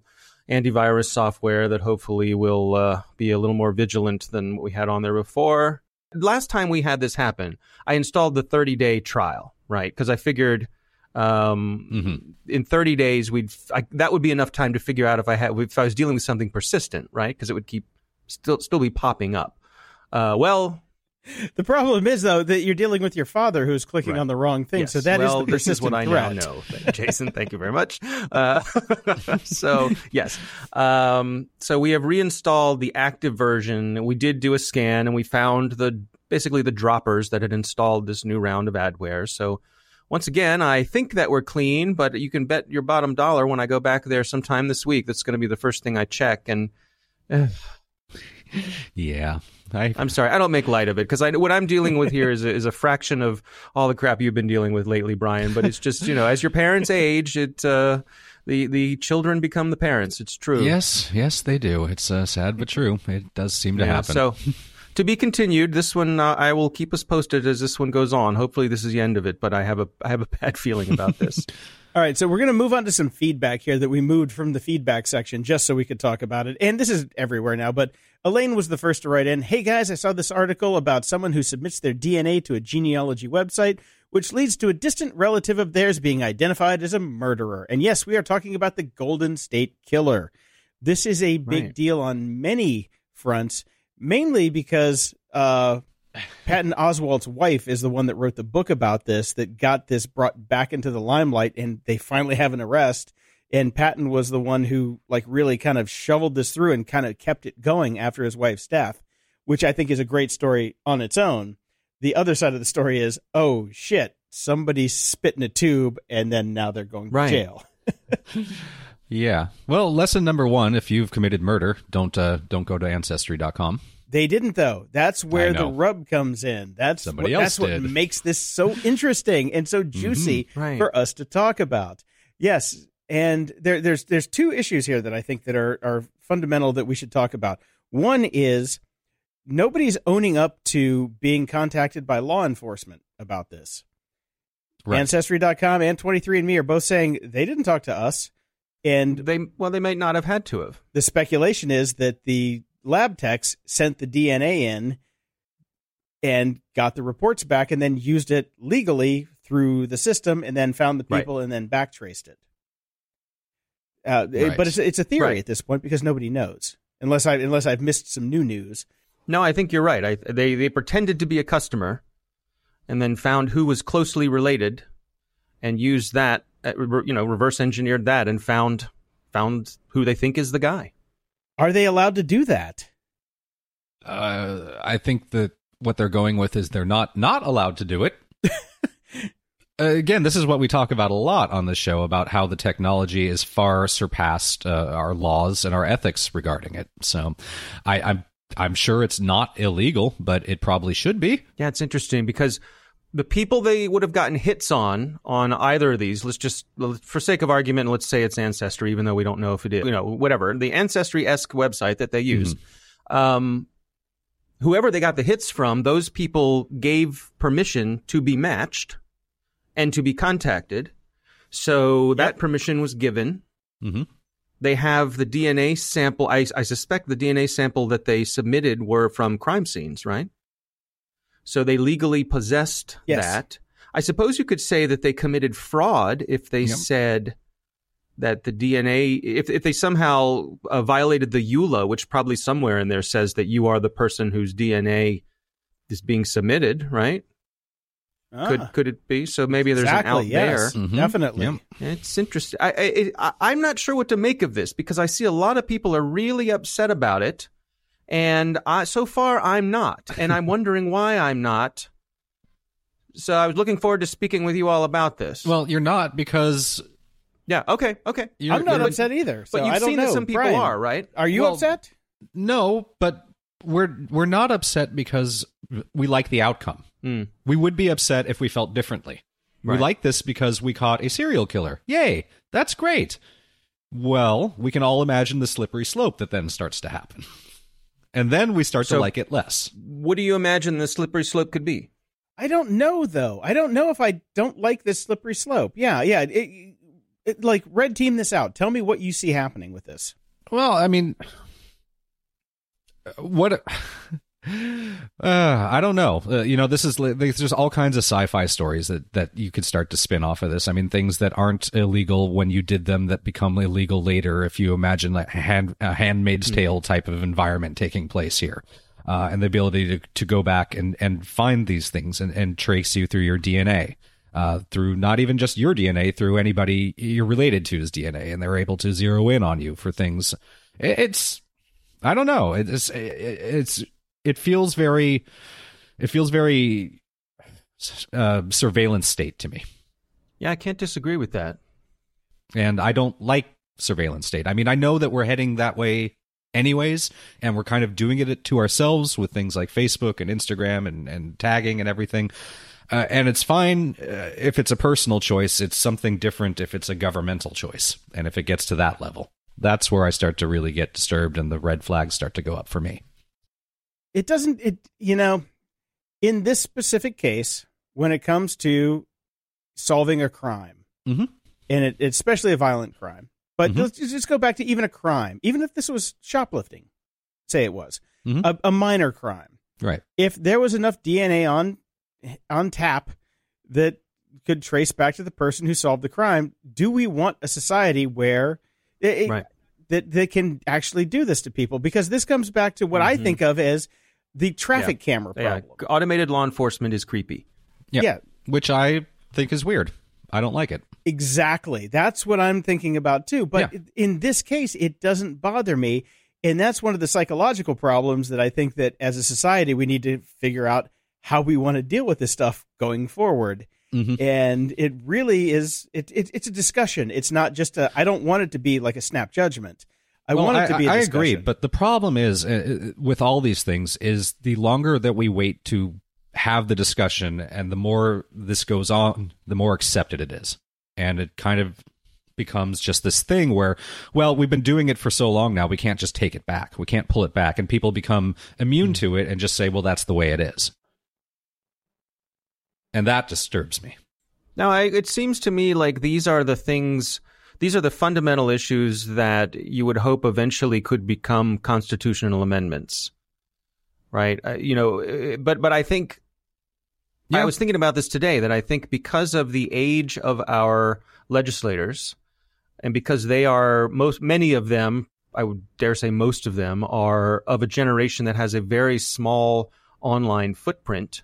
[SPEAKER 4] antivirus software that hopefully will uh, be a little more vigilant than what we had on there before. Last time we had this happen, I installed the 30 day trial, right? Because I figured um,
[SPEAKER 3] Mhm.
[SPEAKER 4] in 30 days we'd I, that would be enough time to figure out if I had if I was dealing with something persistent, right? Because it would keep still still be popping up. Uh, well,
[SPEAKER 2] The problem is though that you're dealing with your father who's clicking
[SPEAKER 4] Right.
[SPEAKER 2] on the wrong thing.
[SPEAKER 4] Yes.
[SPEAKER 2] So that is
[SPEAKER 4] well,
[SPEAKER 2] the
[SPEAKER 4] this is what I
[SPEAKER 2] threat.
[SPEAKER 4] now know. Jason, thank you very much. Uh, so yes, um, so we have reinstalled the active version. We did do a scan, and we found the basically the droppers that had installed this new round of adware. So once again, I think that we're clean, but you can bet your bottom dollar when I go back there sometime this week. That's going to be the first thing I check. And eh,
[SPEAKER 3] Yeah. I,
[SPEAKER 4] I'm sorry, I don't make light of it because what I'm dealing with here is a, is a fraction of all the crap you've been dealing with lately, Brian. But it's just you know, as your parents age, it uh, the the children become the parents. It's true.
[SPEAKER 3] yes, yes, they do. It's uh, sad but true. It does seem to
[SPEAKER 4] Yeah,
[SPEAKER 3] happen.
[SPEAKER 4] So. To be continued. This one, uh, I will keep us posted as this one goes on. Hopefully, this is the end of it. But I have a, I have a bad feeling about this.
[SPEAKER 2] All right, so we're going to move on to some feedback here that we moved from the feedback section just so we could talk about it. And this is everywhere now, but Elaine was the first to write in. Hey guys, I saw this article about someone who submits their DNA to a genealogy website, which leads to a distant relative of theirs being identified as a murderer. And yes, we are talking about the Golden State Killer. This is a big
[SPEAKER 4] Right.
[SPEAKER 2] deal on many fronts, mainly because uh, Patton Oswalt's wife is the one that wrote the book about this that got this brought back into the limelight and they finally have an arrest. And Patton was the one who like really kind of shoveled this through and kind of kept it going after his wife's death which I think is a great story on its own. The other side of the story is oh shit somebody spit in a tube and then now they're going to jail
[SPEAKER 3] yeah. Well, lesson number one: if you've committed murder, don't uh, don't go to ancestry.com.
[SPEAKER 2] They didn't though. That's where the rub comes in. That's
[SPEAKER 3] Somebody
[SPEAKER 2] what,
[SPEAKER 3] else
[SPEAKER 2] that's
[SPEAKER 3] did.
[SPEAKER 2] what makes this so interesting and so juicy
[SPEAKER 4] Right.
[SPEAKER 2] for us to talk about. Yes, and there, there's there's two issues here that I think that are are fundamental that we should talk about. One is nobody's owning up to being contacted by law enforcement about this.
[SPEAKER 3] Right.
[SPEAKER 2] Ancestry.com and 23andMe are both saying they didn't talk to us. And
[SPEAKER 4] they well, they might not have had to have.
[SPEAKER 2] the speculation is that the lab techs sent the DNA in and got the reports back and then used it legally through the system and then found the
[SPEAKER 4] Right.
[SPEAKER 2] people and then backtraced it. Uh, it-
[SPEAKER 3] Right.
[SPEAKER 2] But it's it's a theory
[SPEAKER 4] Right.
[SPEAKER 2] at this point because nobody knows unless I unless I've missed some new news.
[SPEAKER 4] No, I think you're right. I, they they pretended to be a customer, and then found who was closely related, and used that, you know, reverse engineered that and found found who they think is the guy.
[SPEAKER 2] Are they allowed to do that?
[SPEAKER 3] Uh, I think that what they're going with is they're not not allowed to do it. Uh, Again, this is what we talk about a lot on the show about how the technology is far surpassed uh, our laws and our ethics regarding it. So, I, I'm I'm sure it's not illegal, but it probably should be.
[SPEAKER 4] Yeah, it's interesting because the people they would have gotten hits on on either of these, let's just for sake of argument, let's say it's Ancestry, even though we don't know if it is, you know, whatever the Ancestry esque website that they use. Um, whoever they got the hits from, those people gave permission to be matched and to be contacted. So that permission was given.
[SPEAKER 3] Mm-hmm.
[SPEAKER 4] They have the DNA sample. I, I suspect the DNA sample that they submitted were from crime scenes, right? So they legally possessed
[SPEAKER 2] Yes.
[SPEAKER 4] that. I suppose you could say that they committed fraud if they
[SPEAKER 3] Yep.
[SPEAKER 4] said that the DNA, if, if they somehow uh, violated the EULA, which probably somewhere in there says that you are the person whose DNA is being submitted, right? Could
[SPEAKER 2] Ah,
[SPEAKER 4] could it be? So maybe there's
[SPEAKER 2] exactly,
[SPEAKER 4] an out
[SPEAKER 2] yes,
[SPEAKER 3] Mhm.
[SPEAKER 2] Definitely.
[SPEAKER 3] Yep.
[SPEAKER 4] it's interesting. I, I, I, I'm not sure what to make of this because I see a lot of people are really upset about it, and I, so far I'm not, and I'm wondering why I'm not. So I was looking forward to speaking with you all about this.
[SPEAKER 3] Well, you're not because
[SPEAKER 4] yeah, okay, okay.
[SPEAKER 3] you're,
[SPEAKER 2] I'm not
[SPEAKER 3] you're-
[SPEAKER 2] upset either. So
[SPEAKER 4] But you've
[SPEAKER 2] I don't
[SPEAKER 4] seen
[SPEAKER 2] know.
[SPEAKER 4] that some people
[SPEAKER 2] Brian,
[SPEAKER 4] are, right?
[SPEAKER 2] Are you
[SPEAKER 3] Well,
[SPEAKER 2] upset?
[SPEAKER 3] No, but we're we're not upset because we like the outcome.
[SPEAKER 4] Hmm.
[SPEAKER 3] We would be upset if we felt differently. We like this because we caught a serial killer. Yay, that's great. Well, we can all imagine the slippery slope that then starts to happen. And then we start
[SPEAKER 4] So-
[SPEAKER 3] to like it less.
[SPEAKER 4] What do you imagine the slippery slope could be?
[SPEAKER 2] I don't know though. I don't know if I don't like this slippery slope. Yeah, yeah. It, it, like red team this out. Tell me what you see happening with this.
[SPEAKER 3] Well, I mean, what? Uh, I don't know. Uh, you know, this is there's all kinds of sci-fi stories that that you could start to spin off of this. I mean, things that aren't illegal when you did them that become illegal later. If you imagine like a hand a Handmaid's Tale type of environment taking place here. Uh, and the ability to, to go back and, and find these things and, and trace you through your DNA, uh, through not even just your DNA, through anybody you're related to's DNA, and they're able to zero in on you for things. It's, I don't know. It's, it's, it feels very, it feels very uh, surveillance state to me,
[SPEAKER 4] Yeah, I can't disagree with that.
[SPEAKER 3] and I don't like surveillance state. I mean, I know that we're heading that way anyways and we're kind of doing it to ourselves with things like facebook and instagram and, and tagging and everything uh, and it's fine uh, if it's a personal choice it's something different if it's a governmental choice and if it gets to that level that's where i start to really get disturbed and the red flags start to go up for me
[SPEAKER 2] It doesn't. It you know, in this specific case, when it comes to solving a crime,
[SPEAKER 3] Mhm.
[SPEAKER 2] and it, especially a violent crime, but
[SPEAKER 3] Mhm.
[SPEAKER 2] let's just go back to even a crime, even if this was shoplifting, say it was
[SPEAKER 3] Mhm.
[SPEAKER 2] a, a minor crime.
[SPEAKER 3] right
[SPEAKER 2] if there was enough DNA on on tap that could trace back to the person who solved the crime, do we want a society where it, it-
[SPEAKER 4] Right.
[SPEAKER 2] that that can actually do this to people? Because this comes back to what I
[SPEAKER 4] Mhm.
[SPEAKER 2] think of as the traffic camera problem.
[SPEAKER 4] Yeah, automated law enforcement is creepy.
[SPEAKER 3] yeah.
[SPEAKER 2] Yeah.
[SPEAKER 3] which i think is weird i don't like it
[SPEAKER 2] Exactly. That's what I'm thinking about too. But
[SPEAKER 3] Yeah.
[SPEAKER 2] in this case, it doesn't bother me. And that's one of the psychological problems that I think that as a society, we need to figure out how we want to deal with this stuff going forward.
[SPEAKER 3] Mhm.
[SPEAKER 2] And it really is, it, it, it's a discussion. It's not just a, I don't want it to be like a snap judgment. I
[SPEAKER 3] Well,
[SPEAKER 2] want it to be a
[SPEAKER 3] I agree, but the problem is uh, with all these things is the longer that we wait to have the discussion, and the more this goes on, the more accepted it is, and it kind of becomes just this thing where, well, we've been doing it for so long now, we can't just take it back, we can't pull it back, and people become immune to it and just say, well, that's the way it is, and that disturbs me.
[SPEAKER 4] Now, I, it seems to me like these are the things, these are the fundamental issues that you would hope eventually could become constitutional amendments, right? Uh, you know, uh, but but I think
[SPEAKER 3] Yeah.
[SPEAKER 4] I was thinking about this today that I think because of the age of our legislators, and because they are most many of them, I would dare say most of them are of a generation that has a very small online footprint,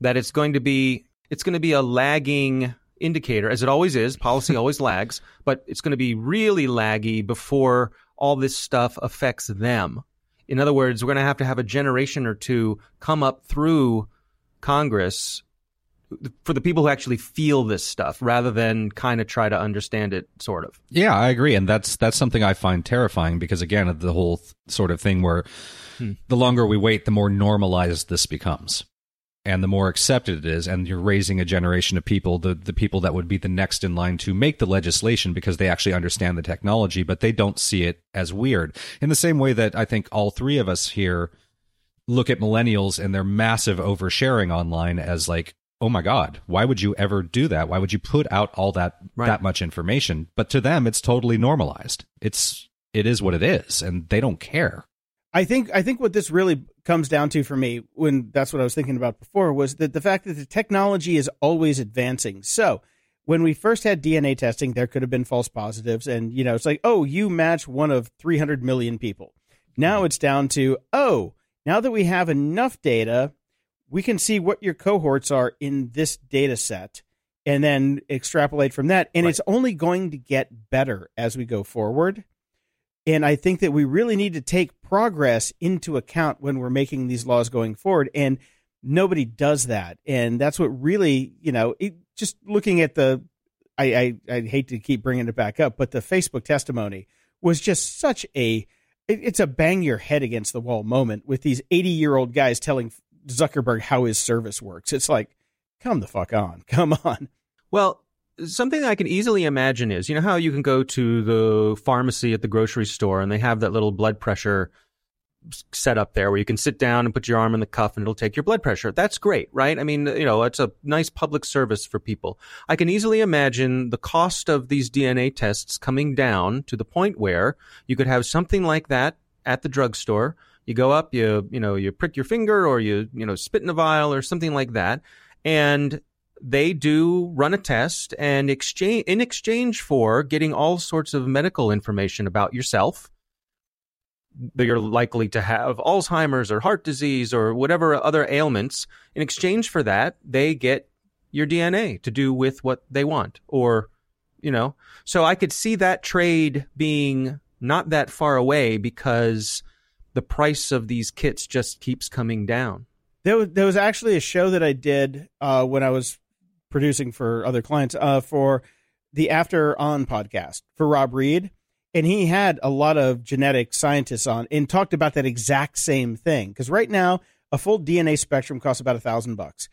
[SPEAKER 4] that it's going to be it's going to be a lagging indicator, as it always is. Policy always lags, but it's going to be really laggy before all this stuff affects them. In other words, we're going to have to have a generation or two come up through Congress for the people who actually feel this stuff rather than kind of try to understand it sort of.
[SPEAKER 3] Yeah, I agree and that's that's something I find terrifying because again, the whole th- sort of thing where hmm. the longer we wait, the more normalized this becomes and the more accepted it is and you're raising a generation of people the the people that would be the next in line to make the legislation because they actually understand the technology but they don't see it as weird. In the same way that I think all three of us here look at millennials and their massive oversharing online as like oh my god why would you ever do that? Why would you put out all that right. that much information? But to them it's totally normalized. It's it is what it is and they don't care
[SPEAKER 2] I think I think what this really comes down to for me, when that's what I was thinking about before, was that the fact that the technology is always advancing. So when we first had DNA testing, there could have been false positives, and you know, it's like, oh, you match one of 300 million people. Now it's down to, oh, now that we have enough data, we can see what your cohorts are in this data set and then extrapolate from that. And right. it's only going to get better as we go forward. And I think that we really need to take progress into account when we're making these laws going forward. And nobody does that. And that's what really, you know, it, just looking at the, I, I, I, hate to keep bringing it back up, but the Facebook testimony was just such a, it, it's a bang your head against the wall moment with these 80 year old guys telling Zuckerberg how his service works. It's like, come the fuck on, come on.
[SPEAKER 4] Well, something I can easily imagine is, you know how you can go to the pharmacy at the grocery store and they have that little blood pressure set up there where you can sit down and put your arm in the cuff and it'll take your blood pressure. That's great, right? I mean, you know, it's a nice public service for people. I can easily imagine the cost of these DNA tests coming down to the point where you could have something like that at the drugstore. You go up, you, you know, you prick your finger or you, you know, spit in a vial or something like that. And they do run a test and exchange in exchange for getting all sorts of medical information about yourself you're likely to have Alzheimer's or heart disease or whatever other ailments. In exchange for that, they get your DNA to do with what they want or you know. So I could see that trade being not that far away because the price of these kits just keeps coming down.
[SPEAKER 2] There was, there was actually a show that I did uh, when I was producing for other clients uh, for the After On podcast for Rob Reid. And he had a lot of genetic scientists on and talked about that exact same thing. Because right now, a full DNA spectrum costs about a thousand bucks.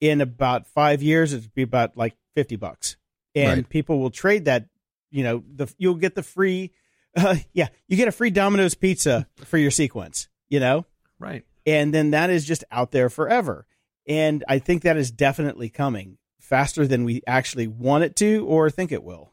[SPEAKER 2] In about five years, it'd be about like 50 bucks. And right. people will trade that, you know, the you'll get the free, uh, yeah, you get a free Domino's pizza for your sequence, you know?
[SPEAKER 4] Right.
[SPEAKER 2] And then that is just out there forever. And I think that is definitely coming faster than we actually want it to or think it will.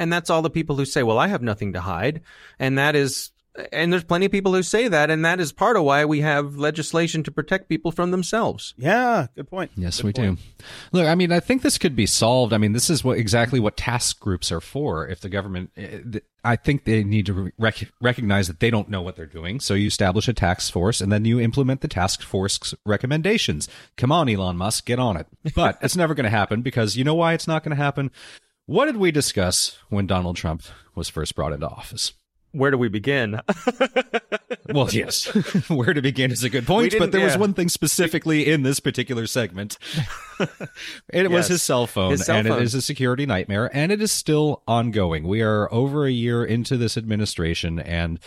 [SPEAKER 4] And that's all the people who say, well, I have nothing to hide. And that is, and there's plenty of people who say that. And that is part of why we have legislation to protect people from themselves.
[SPEAKER 2] Yeah, good point.
[SPEAKER 3] Yes,
[SPEAKER 2] good
[SPEAKER 3] we point. do. Look, I mean, I think this could be solved. I mean, this is what exactly what task groups are for. If the government, eh, I think they need to rec- recognize that they don't know what they're doing. So you establish a task force and then you implement the task force's recommendations. Come on, Elon Musk, get on it. But it's never going to happen because you know why it's not going to happen? What did we discuss when Donald Trump was first brought into office?
[SPEAKER 4] where do we begin?
[SPEAKER 3] well, yes, where to begin is a good point, but there yeah. was one thing specifically in this particular segment. it yes. was his cell phone, his cell and phone. it is a security nightmare, and it is still ongoing. We are over a year into this administration, and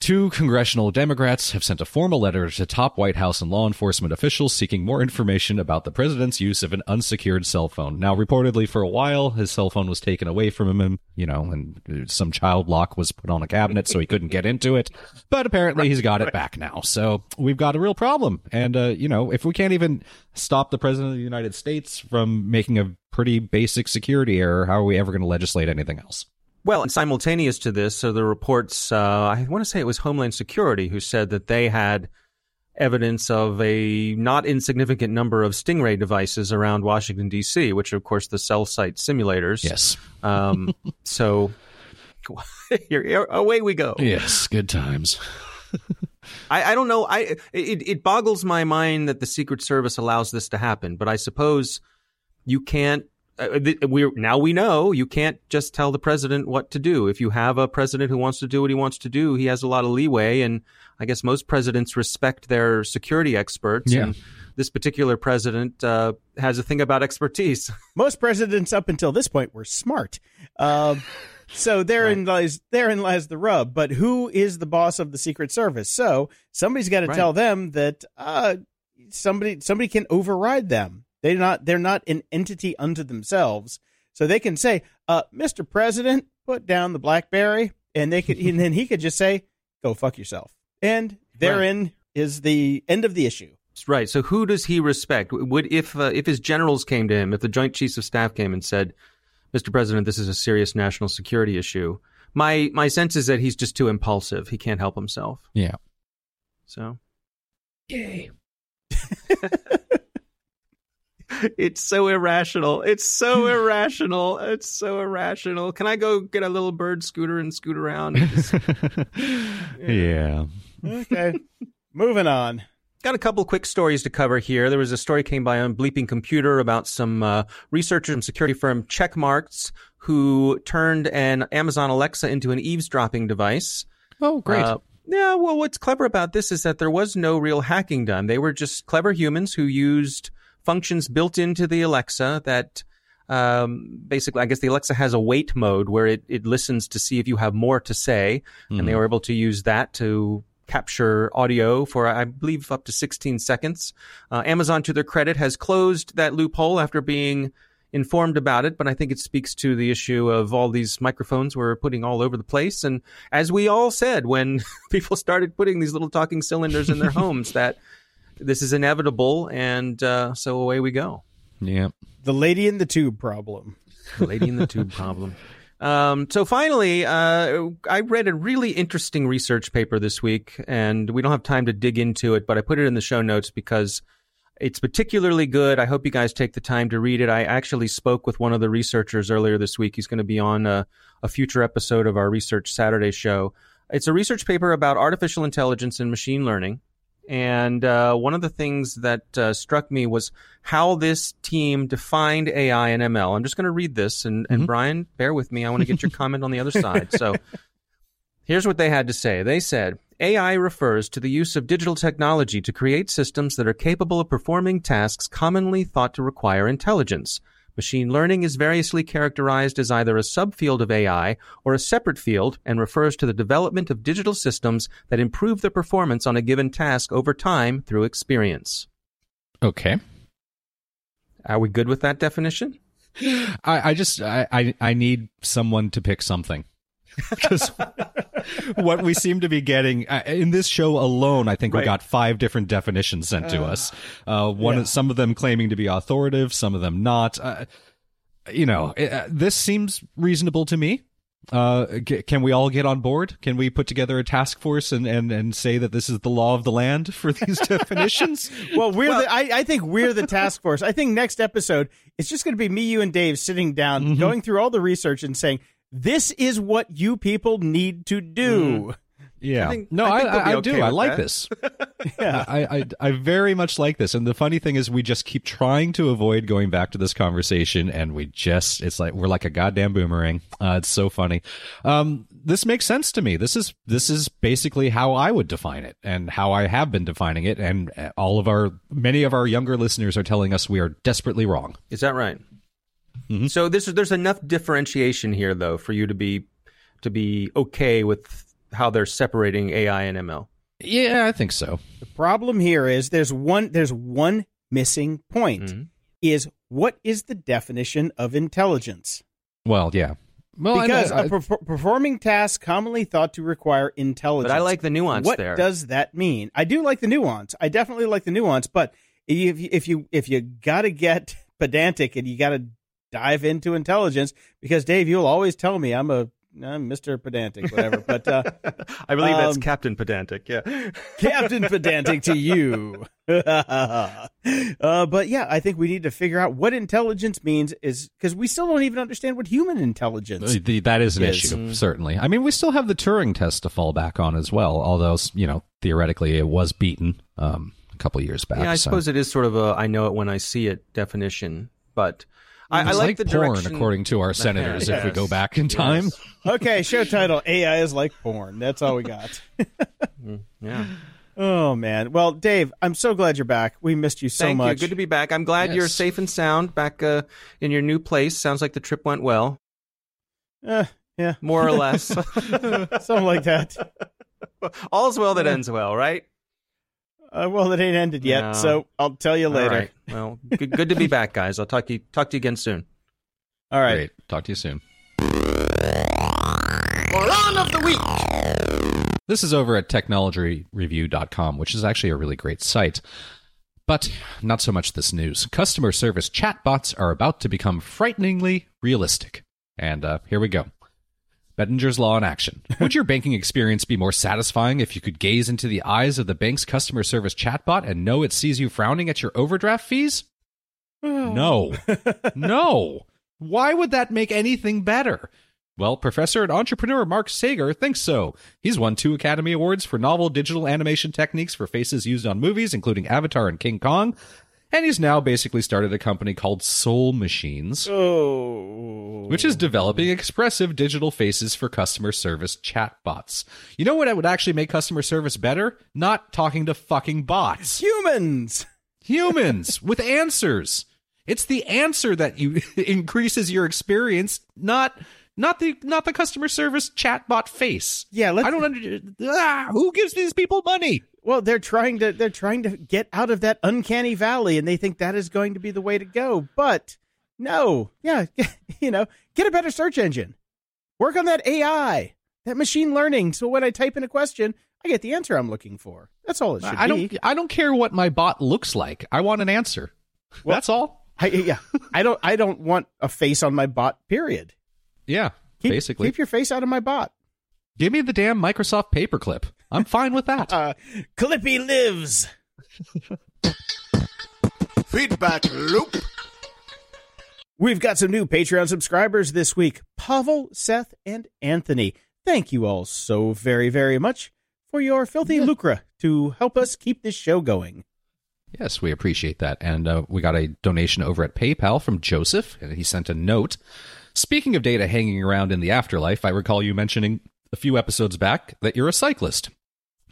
[SPEAKER 3] Two congressional Democrats have sent a formal letter to top White House and law enforcement officials seeking more information about the president's use of an unsecured cell phone. Now, reportedly, for a while, his cell phone was taken away from him, you know, and some child lock was put on a cabinet so he couldn't get into it. But apparently, he's got it back now. So we've got a real problem. And, uh, you know, if we can't even stop the president of the United States from making a pretty basic security error, how are we ever going to legislate anything else?
[SPEAKER 4] Well, and simultaneous to this, so the reports, uh, I want to say it was Homeland Security who said that they had evidence of a not insignificant number of Stingray devices around Washington, D.C., which are, of course, the cell site simulators.
[SPEAKER 3] Yes.
[SPEAKER 4] Um, so away we go.
[SPEAKER 3] Yes, good times.
[SPEAKER 4] I, I, don't know. I it, it boggles my mind that the Secret Service allows this to happen, but I suppose you can't we now we know you can't just tell the president what to do. If you have a president who wants to do what he wants to do, he has a lot of leeway. And I guess most presidents respect their security experts.
[SPEAKER 3] Yeah.
[SPEAKER 4] And this particular president uh, has a thing about expertise.
[SPEAKER 2] Most presidents up until this point were smart. Um, so therein right. lies therein lies the rub. But who is the boss of the Secret Service? So somebody's got to right. tell them that uh, somebody somebody can override them. They're not they're not an entity unto themselves. So they can say, uh, "Mr. President, put down the BlackBerry," and they could, and then he could just say, "Go fuck yourself." And therein right. is the end of the issue.
[SPEAKER 4] Right. So who does he respect? Would if uh, if his generals came to him, if the Joint Chiefs of Staff came and said, "Mr. President, this is a serious national security issue," my my sense is that he's just too impulsive. He can't help himself.
[SPEAKER 3] Yeah.
[SPEAKER 4] So.
[SPEAKER 3] Yay.
[SPEAKER 4] it's so irrational. It's so irrational. It's so irrational. Can I go get a little bird scooter and scoot around? And just,
[SPEAKER 3] yeah.
[SPEAKER 4] yeah.
[SPEAKER 2] Okay. Moving on.
[SPEAKER 4] Got a couple quick stories to cover here. There was a story came by on Bleeping Computer about some uh, researchers from security firm Checkmarx who turned an Amazon Alexa into an eavesdropping device.
[SPEAKER 3] Oh, great. Uh,
[SPEAKER 4] yeah, well, what's clever about this is that there was no real hacking done. They were just clever humans who used functions built into the Alexa that um, basically, I guess the Alexa has a wait mode where it, it listens to see if you have more to say, mm. and they hmm. were able to use that to capture audio for, I believe, up to 16 seconds. Uh, Amazon, to their credit, has closed that loophole after being informed about it, but I think it speaks to the issue of all these microphones we're putting all over the place. And as we all said when people started putting these little talking cylinders in their homes, that this is inevitable, and uh, so away we go.
[SPEAKER 3] Yeah.
[SPEAKER 2] The lady in the tube problem.
[SPEAKER 4] The lady in the tube problem. Um, so finally, uh, I read a really interesting research paper this week, and we don't have time to dig into it, but I put it in the show notes because it's particularly good. I hope you guys take the time to read it. I actually spoke with one of the researchers earlier this week. He's going to be on a, a future episode of our Research Saturday show. It's a research paper about artificial intelligence and machine learning. And uh, one of the things that uh, struck me was how this team defined AI and ML. I'm just going to read this, and, and mm-hmm. Brian, bear with me. I want to get your comment on the other side. So here's what they had to say. They said AI refers to the use of digital technology to create systems that are capable of performing tasks commonly thought to require intelligence. Machine learning is variously characterized as either a subfield of AI or a separate field and refers to the development of digital systems that improve the performance on a given task over time through experience.
[SPEAKER 3] Okay.
[SPEAKER 4] Are we good with that definition?
[SPEAKER 3] I, I just I, I, I need someone to pick something because what we seem to be getting uh, in this show alone, I think right. we got five different definitions sent to uh, us. Uh, one, yeah. some of them claiming to be authoritative, some of them not. Uh, you know, uh, this seems reasonable to me. Uh, can we all get on board? Can we put together a task force and, and, and say that this is the law of the land for these definitions?
[SPEAKER 2] well, we're well, the, I, I think we're the task force. I think next episode, it's just going to be me, you, and Dave sitting down, mm-hmm. going through all the research and saying, this is what you people need to do.
[SPEAKER 3] Mm. Yeah. I think, no, I, I, I okay do. I like that. this. yeah. I, I, I very much like this. And the funny thing is we just keep trying to avoid going back to this conversation and we just, it's like, we're like a goddamn boomerang. Uh, it's so funny. Um, this makes sense to me. This is, this is basically how I would define it and how I have been defining it. And all of our, many of our younger listeners are telling us we are desperately wrong.
[SPEAKER 4] Is that right? Mm-hmm. So this there's enough differentiation here though for you to be to be okay with how they're separating AI and ML.
[SPEAKER 3] Yeah, I think so.
[SPEAKER 2] The problem here is there's one there's one missing point. Mm-hmm. Is what is the definition of intelligence?
[SPEAKER 3] Well, yeah. Well,
[SPEAKER 2] because I, I, a per- performing task commonly thought to require intelligence.
[SPEAKER 4] But I like the nuance
[SPEAKER 2] what
[SPEAKER 4] there.
[SPEAKER 2] What does that mean? I do like the nuance. I definitely like the nuance. But if you, if you if you got to get pedantic and you got to dive into intelligence because Dave, you'll always tell me I'm a I'm Mr. Pedantic, whatever. But uh,
[SPEAKER 4] I believe um, that's Captain Pedantic. Yeah,
[SPEAKER 2] Captain Pedantic to you. uh, but yeah, I think we need to figure out what intelligence means. Is because we still don't even understand what human intelligence.
[SPEAKER 3] The, that is an is. issue, mm. certainly. I mean, we still have the Turing test to fall back on as well. Although you know, theoretically, it was beaten um, a couple years back.
[SPEAKER 4] Yeah, I
[SPEAKER 3] so.
[SPEAKER 4] suppose it is sort of a "I know it when I see it" definition, but I, I like,
[SPEAKER 3] like
[SPEAKER 4] the
[SPEAKER 3] porn,
[SPEAKER 4] direction.
[SPEAKER 3] according to our senators, if we go back in time.
[SPEAKER 4] Yes.
[SPEAKER 2] Okay, show title AI is like porn. That's all we got.
[SPEAKER 4] Yeah.
[SPEAKER 2] oh man. Well, Dave, I'm so glad you're back. We missed you so
[SPEAKER 4] Thank
[SPEAKER 2] much.
[SPEAKER 4] you. Good to be back. I'm glad you're safe and sound back uh, in your new place. Sounds like the trip went well,
[SPEAKER 2] Uh, yeah,
[SPEAKER 4] more or less.
[SPEAKER 2] something like that.
[SPEAKER 4] All's well that ends well, right?
[SPEAKER 2] Uh, well, it ain't ended yet,
[SPEAKER 4] No.
[SPEAKER 2] so I'll tell you later.
[SPEAKER 4] All right. Well, good, good to be back, guys. I'll talk to you talk to you again soon.
[SPEAKER 2] All right.
[SPEAKER 3] Great. Talk to you soon.
[SPEAKER 1] Moron of the week.
[SPEAKER 3] This is over at technologyreview.com, which is actually a really great site. But not so much this news. Customer service chatbots are about to become frighteningly realistic. And uh, here we go. Betteridge's Law in action. Would your banking experience be more satisfying if you could gaze into the eyes of the bank's customer service chatbot and know it sees you frowning at your overdraft fees? Oh. No. no. Why would that make anything better? Well, professor and entrepreneur Mark Sagar thinks so. He's won two Academy Awards for novel digital animation techniques for faces used on movies, including Avatar and King Kong. And he's now basically started a company called Soul Machines,
[SPEAKER 2] Oh.
[SPEAKER 3] which is developing expressive digital faces for customer service chatbots. You know what would actually make customer service better? Not talking to fucking bots
[SPEAKER 2] humans.
[SPEAKER 3] humans with answers. It's the answer that you increases your experience, not not the not the customer service chatbot face.
[SPEAKER 2] Yeah, let's,
[SPEAKER 3] I don't under, ah, who gives these people money.
[SPEAKER 2] Well, they're trying to they're trying to get out of that uncanny valley, and they think that is going to be the way to go. But no, yeah, you know, get a better search engine, work on that AI, that machine learning. So when I type in a question, I get the answer I'm looking for. That's all it should
[SPEAKER 3] I
[SPEAKER 2] be.
[SPEAKER 3] don't I don't care what my bot looks like. I want an answer.
[SPEAKER 2] Well-
[SPEAKER 3] That's all.
[SPEAKER 2] I, yeah, I don't. I don't want a face on my bot. Period.
[SPEAKER 3] Yeah,
[SPEAKER 2] Keep,
[SPEAKER 3] basically.
[SPEAKER 2] keep your face out of my bot.
[SPEAKER 3] Give me the damn Microsoft paperclip. I'm fine with that.
[SPEAKER 2] Uh, Clippy lives.
[SPEAKER 1] Feedback loop.
[SPEAKER 2] We've got some new Patreon subscribers this week Pavel, Seth, and Anthony. Thank you all so very, very much for your filthy lucre to help us keep this show going.
[SPEAKER 3] Yes, we appreciate that. And uh, we got a donation over at PayPal from Joseph, and he sent a note. Speaking of data hanging around in the afterlife, I recall you mentioning a few episodes back that you're a cyclist.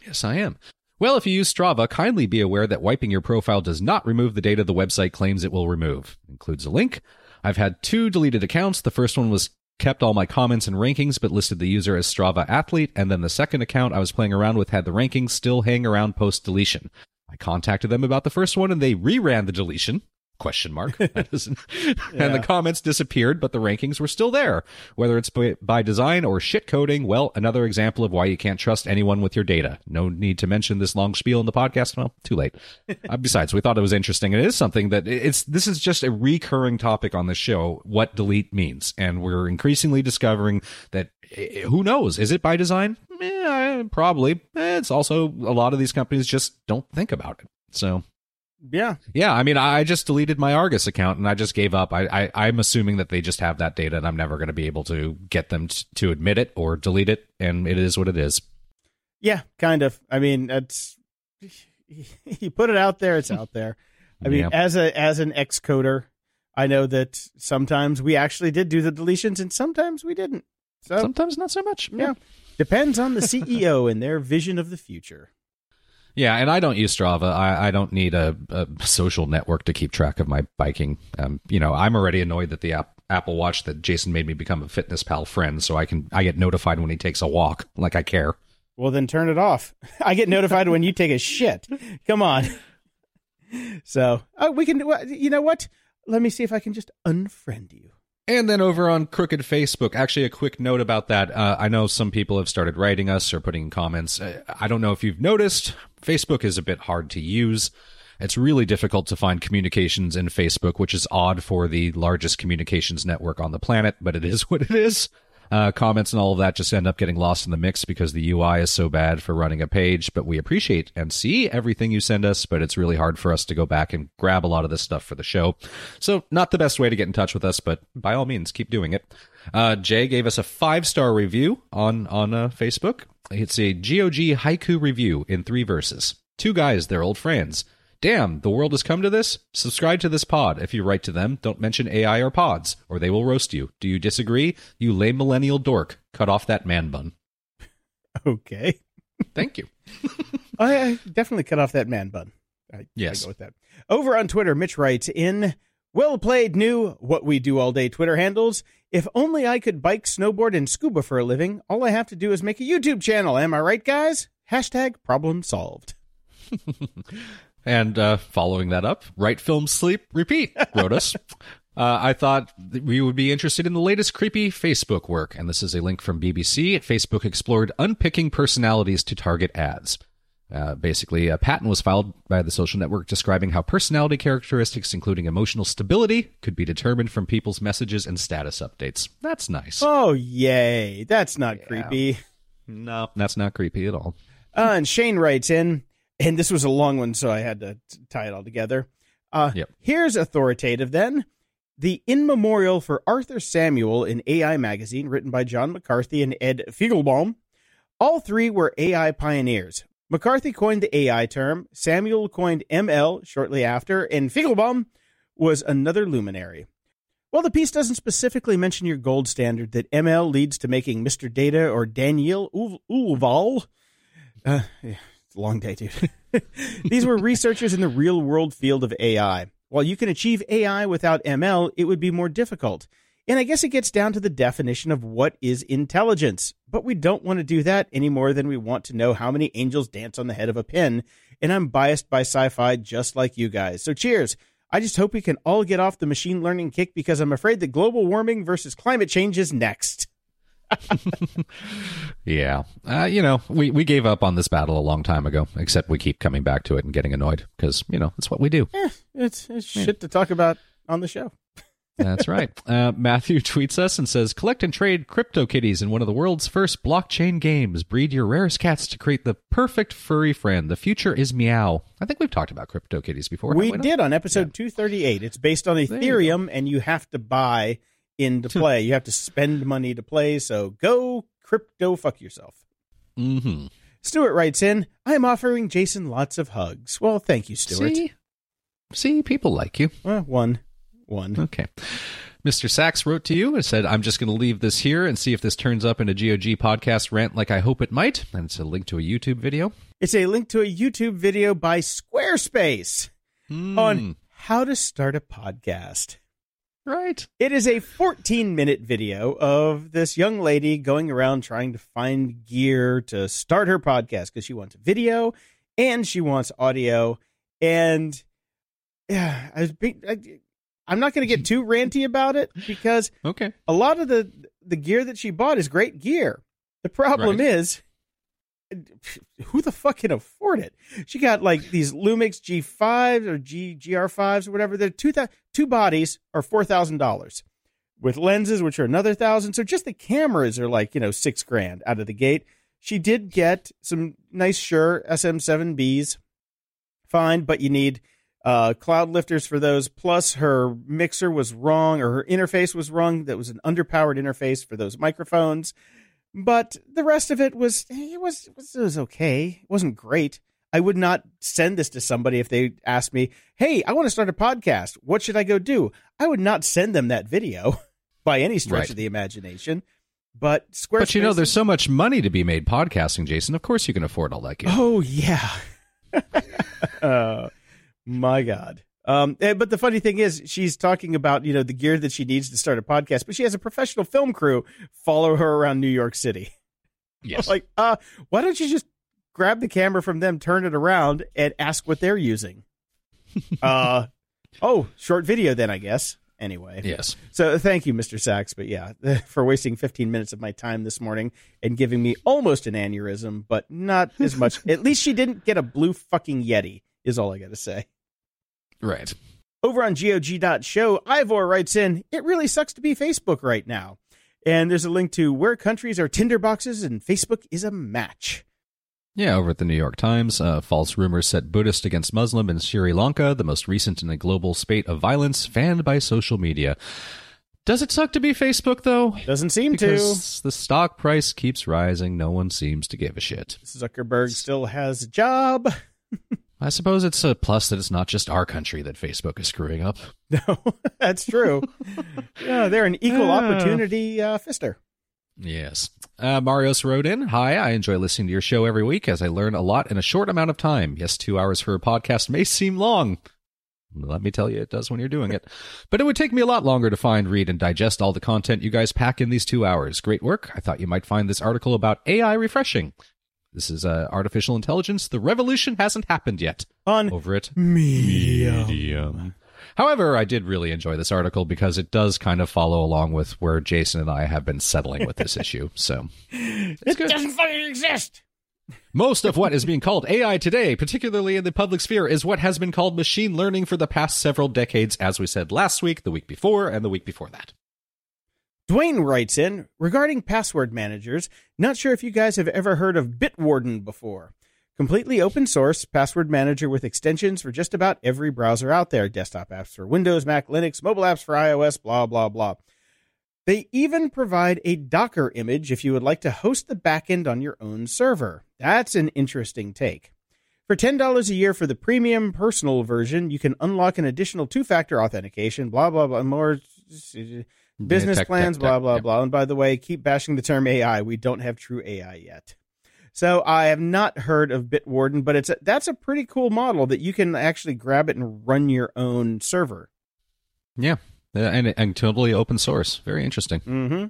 [SPEAKER 3] Yes, I am. Well, if you use Strava, kindly be aware that wiping your profile does not remove the data the website claims it will remove. Includes a link. I've had two deleted accounts. The first one was kept all my comments and rankings, but listed the user as Strava athlete. And then the second account I was playing around with had the rankings still hang around post deletion. I contacted them about the first one and they reran the deletion. Question mark. Isn't- And the comments disappeared, but the rankings were still there. Whether it's by, by design or shit coding, well, another example of why you can't trust anyone with your data. No need to mention this long spiel in the podcast. Well, too late. uh, besides, we thought it was interesting. It is something that it's, this is just a recurring topic on the show, what delete means. And we're increasingly discovering that who knows? Is it by design? Eh, probably. Eh, It's also a lot of these companies just don't think about it. So
[SPEAKER 2] Yeah.
[SPEAKER 3] yeah, I mean, I just deleted my Argus account and I just gave up. I, I I'm assuming that they just have that data, and I'm never going to be able to get them t- to admit it or delete it, and it is what it is.
[SPEAKER 2] Yeah, kind of. I mean, it's you put it out there, it's out there. I mean,
[SPEAKER 3] Yeah.
[SPEAKER 2] as a as an ex coder, I know that sometimes we actually did do the deletions and sometimes we didn't. So
[SPEAKER 3] Sometimes not so much.
[SPEAKER 2] yeah, depends on the CEO and their vision of the future.
[SPEAKER 3] Yeah, and I don't use Strava. I, I don't need a, a social network to keep track of my biking. Um, you know, I'm already annoyed that the app, Apple Watch that Jason made me become a Fitness Pal friend, so I can I get notified when he takes a walk, like I care.
[SPEAKER 2] Well, then turn it off. I get notified when you take a shit. Come on. So oh, we can. You know what? Let me see if I can just unfriend you.
[SPEAKER 3] And then over on Crooked Facebook, actually, a quick note about that. Uh, I know some people have started writing us or putting comments. Uh, I don't know if you've noticed, Facebook is a bit hard to use. It's really difficult to find communications in Facebook, which is odd for the largest communications network on the planet, but it is what it is. Uh, comments and all of that just end up getting lost in the mix because the UI is so bad for running a page. But we appreciate and see everything you send us, but it's really hard for us to go back and grab a lot of this stuff for the show. So, not the best way to get in touch with us, but by all means, keep doing it. Uh, Jay gave us a five star review on on uh, Facebook. It's a GOG haiku review in three verses. Two guys, they're old friends. Damn, the world has come to this? Subscribe to this pod. If you write to them, don't mention AI or pods, or they will roast you. Do you disagree? You lame millennial dork. Cut off that man bun.
[SPEAKER 2] Okay.
[SPEAKER 3] Thank you.
[SPEAKER 2] I, I definitely cut off that man bun. I,
[SPEAKER 3] Yes.
[SPEAKER 2] I go with that. Over on Twitter, Mitch writes in well played new what we do all day Twitter handles. If only I could bike, snowboard, and scuba for a living. All I have to do is make a YouTube channel. Am I right, guys? Hashtag problem solved.
[SPEAKER 3] And uh, following that up, Write Film Sleep Repeat wrote us. Uh, I thought we would be interested in the latest creepy Facebook work, and this is a link from BBC. Facebook explored unpicking personalities to target ads. Uh, basically, a patent was filed by the social network describing how personality characteristics, including emotional stability, could be determined from people's messages and status updates. That's nice.
[SPEAKER 2] Oh, yay. That's not creepy.
[SPEAKER 3] No, that's not creepy at all.
[SPEAKER 2] Uh, and Shane writes in, and this was a long one, so I had to t- tie it all together. Uh,
[SPEAKER 3] Yep.
[SPEAKER 2] Here's authoritative then. The In Memorial for Arthur Samuel in AI Magazine, written by John McCarthy and Ed Feigenbaum. All three were AI pioneers. McCarthy coined the AI term, Samuel coined ML shortly after, and Feigenbaum was another luminary. While the piece doesn't specifically mention your gold standard that ML leads to making Mr. Data or Daniel Ulval, uh, yeah, it's a long day, dude. These were researchers in the real world field of AI. While you can achieve AI without ML, it would be more difficult. And I guess it gets down to the definition of what is intelligence. But we don't want to do that any more than we want to know how many angels dance on the head of a pin. And I'm biased by sci fi just like you guys. So cheers. I just hope we can all get off the machine learning kick because I'm afraid that global warming versus climate change is next.
[SPEAKER 3] Yeah. Uh, you know, we, we gave up on this battle a long time ago, except we keep coming back to it and getting annoyed because, you know, it's what we do.
[SPEAKER 2] Eh, it's, it's shit to talk about on the show.
[SPEAKER 3] That's right. Uh, Matthew tweets us and says, "Collect and trade crypto kitties in one of the world's first blockchain games. Breed your rarest cats to create the perfect furry friend. The future is meow." I think we've talked about crypto kitties before.
[SPEAKER 2] We
[SPEAKER 3] not?
[SPEAKER 2] did on episode 238. It's based on
[SPEAKER 3] you
[SPEAKER 2] Ethereum, and you have to buy in to play. you have to spend money to play. So go crypto fuck yourself.
[SPEAKER 3] Mm-hmm.
[SPEAKER 2] Stuart writes in, I am offering Jason lots of hugs. Well, thank you, Stuart.
[SPEAKER 3] See, see, people like you.
[SPEAKER 2] Well, one. One.
[SPEAKER 3] Okay. Mr. Sachs wrote to you and said, I'm just going to leave this here and see if this turns up in a GOG podcast rant like I hope it might. And it's a link to a YouTube video.
[SPEAKER 2] It's a link to a YouTube video by Squarespace
[SPEAKER 3] Hmm.
[SPEAKER 2] on how to start a podcast.
[SPEAKER 3] Right.
[SPEAKER 2] It is a 14 minute video of this young lady going around trying to find gear to start her podcast because she wants video and she wants audio. And yeah, I was being, I, I'm not going to get too ranty about it because
[SPEAKER 3] Okay.
[SPEAKER 2] a lot of the the gear that she bought is great gear. The problem
[SPEAKER 3] Right.
[SPEAKER 2] is who the fuck can afford it? She got like these Lumix G5s or G GR5s or whatever. They're two thou- two bodies are four thousand dollars with lenses, which are another thousand. So just the cameras are like you know six grand out of the gate. She did get some nice Shure SM7Bs, fine, but you need uh, cloud lifters for those. Plus, her mixer was wrong, or her interface was wrong. That was an underpowered interface for those microphones. But the rest of it was it was it was, it was okay. It wasn't great. I would not send this to somebody if they asked me, "Hey, I want to start a podcast. What should I go do?" I would not send them that video by any stretch
[SPEAKER 3] Right.
[SPEAKER 2] of the imagination. But Squarespace,
[SPEAKER 3] But you know, there's so much money to be made podcasting, Jason. Of course you can afford all that gear.
[SPEAKER 2] Oh yeah. uh, my God. Um, eh, but the funny thing is, she's talking about you know the gear that she needs to start a podcast, but she has a professional film crew follow her around New York City.
[SPEAKER 3] yes.
[SPEAKER 2] Like, uh, why don't you just grab the camera from them, turn it around, and ask what they're using? uh, oh, short video then, I guess. Anyway,
[SPEAKER 3] yes.
[SPEAKER 2] so thank you, Mr. Sachs. But yeah, for wasting 15 minutes of my time this morning and giving me almost an aneurysm, but not as much. At least she didn't get a blue fucking Yeti, is all I got to say.
[SPEAKER 3] Right.
[SPEAKER 2] Over on GOG.show, Ivor writes in, It really sucks to be Facebook right now. And there's a link to where countries are tinderboxes and Facebook is a match.
[SPEAKER 3] Yeah, over at the New York Times, uh, false rumors set Buddhist against Muslim in Sri Lanka, the most recent in a global spate of violence fanned by social media. Does it suck to be Facebook, though?
[SPEAKER 2] Doesn't seem
[SPEAKER 3] Because the stock price keeps rising. No one seems to give a shit.
[SPEAKER 2] Zuckerberg still has a job.
[SPEAKER 3] I suppose it's a plus that it's not just our country that Facebook is screwing up.
[SPEAKER 2] No, that's true. yeah, they're an equal opportunity uh, fister.
[SPEAKER 3] Yes. Uh, Marios wrote in Hi, I enjoy listening to your show every week as I learn a lot in a short amount of time. Yes, two hours for a podcast may seem long. Let me tell you, it does when you're doing it. But it would take me a lot longer to find, read, and digest all the content you guys pack in these two hours. Great work. I thought you might find this article about AI refreshing. This is uh, artificial intelligence. The revolution hasn't happened yet.
[SPEAKER 2] On
[SPEAKER 3] Over it.
[SPEAKER 2] Medium.
[SPEAKER 3] Medium. However, I did really enjoy this article because it does kind of follow along with where Jason and I have been settling with this issue. So
[SPEAKER 2] It doesn't fucking exist.
[SPEAKER 3] most of what is being called AI today, particularly in the public sphere, is what has been called machine learning for the past several decades, as we said last week, the week before, and the week before that.
[SPEAKER 2] Dwayne writes in regarding password managers. Not sure if you guys have ever heard of Bitwarden before. Completely open source password manager with extensions for just about every browser out there. Desktop apps for Windows, Mac, Linux, mobile apps for iOS, blah, blah, blah. They even provide a Docker image if you would like to host the backend on your own server. That's an interesting take. For $10 a year for the premium personal version, you can unlock an additional two factor authentication, blah, blah, blah, more business
[SPEAKER 3] tech,
[SPEAKER 2] plans,
[SPEAKER 3] tech,
[SPEAKER 2] blah, blah,
[SPEAKER 3] yeah.
[SPEAKER 2] blah. And by the way, keep bashing the term AI. We don't have true AI yet. So I have not heard of Bitwarden, but it's a, that's a pretty cool model that you can actually grab it and run your own server.
[SPEAKER 3] Yeah. Uh, and, and totally open source. Very interesting.
[SPEAKER 2] Mm-hmm.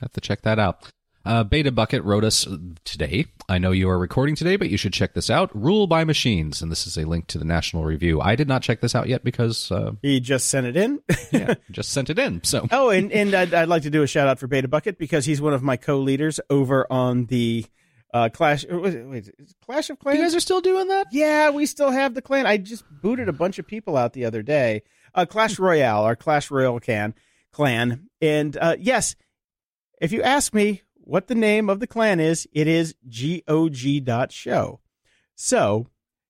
[SPEAKER 3] Have to check that out. Uh, Beta Bucket wrote us today. I know you are recording today, but you should check this out. Rule by Machines, and this is a link to the National Review. I did not check this out yet because uh,
[SPEAKER 2] He just sent it in.
[SPEAKER 3] yeah, just sent it in. So
[SPEAKER 2] oh, and, and I'd, I'd like to do a shout out for Beta Bucket because he's one of my co-leaders over on the uh, Clash. it- Wait, Clash of Clans.
[SPEAKER 3] you guys are still doing that?
[SPEAKER 2] Yeah, we still have the clan. I just booted a bunch of people out the other day. Uh, Clash Royale, our Clash Royale can clan, and uh, yes, if you ask me what the name of the clan is, it is GOG show. So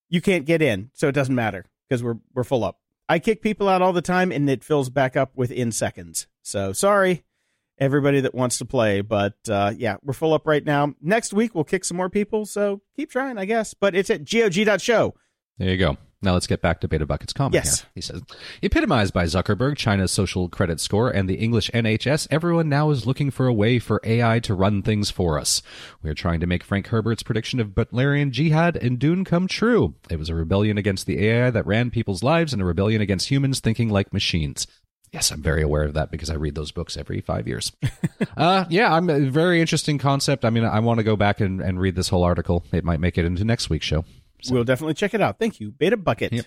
[SPEAKER 2] you can't get in, so it doesn't matter because we're we're full up. I kick people out all the time, and it fills back up within seconds. So sorry, everybody that wants to play, but uh, yeah, we're full up right now. Next week we'll kick some more people, so keep trying, I guess. But it's at gog.show.
[SPEAKER 3] There you go. Now let's get back to Beta Bucket's comment
[SPEAKER 2] Yes.
[SPEAKER 3] here. He says, epitomized by Zuckerberg, China's social credit score, and the English NHS, everyone now is looking for a way for AI to run things for us. We are trying to make Frank Herbert's prediction of Butlerian jihad in Dune come true. It was a rebellion against the AI that ran people's lives and a rebellion against humans thinking like machines. Yes, I'm very aware of that because I read those books every five years. uh, yeah, I'm a very interesting concept. I mean, I want to go back and, and read this whole article. It might make it into next week's show.
[SPEAKER 2] We'll definitely check it out. Thank you, Beta Bucket.
[SPEAKER 3] Yep.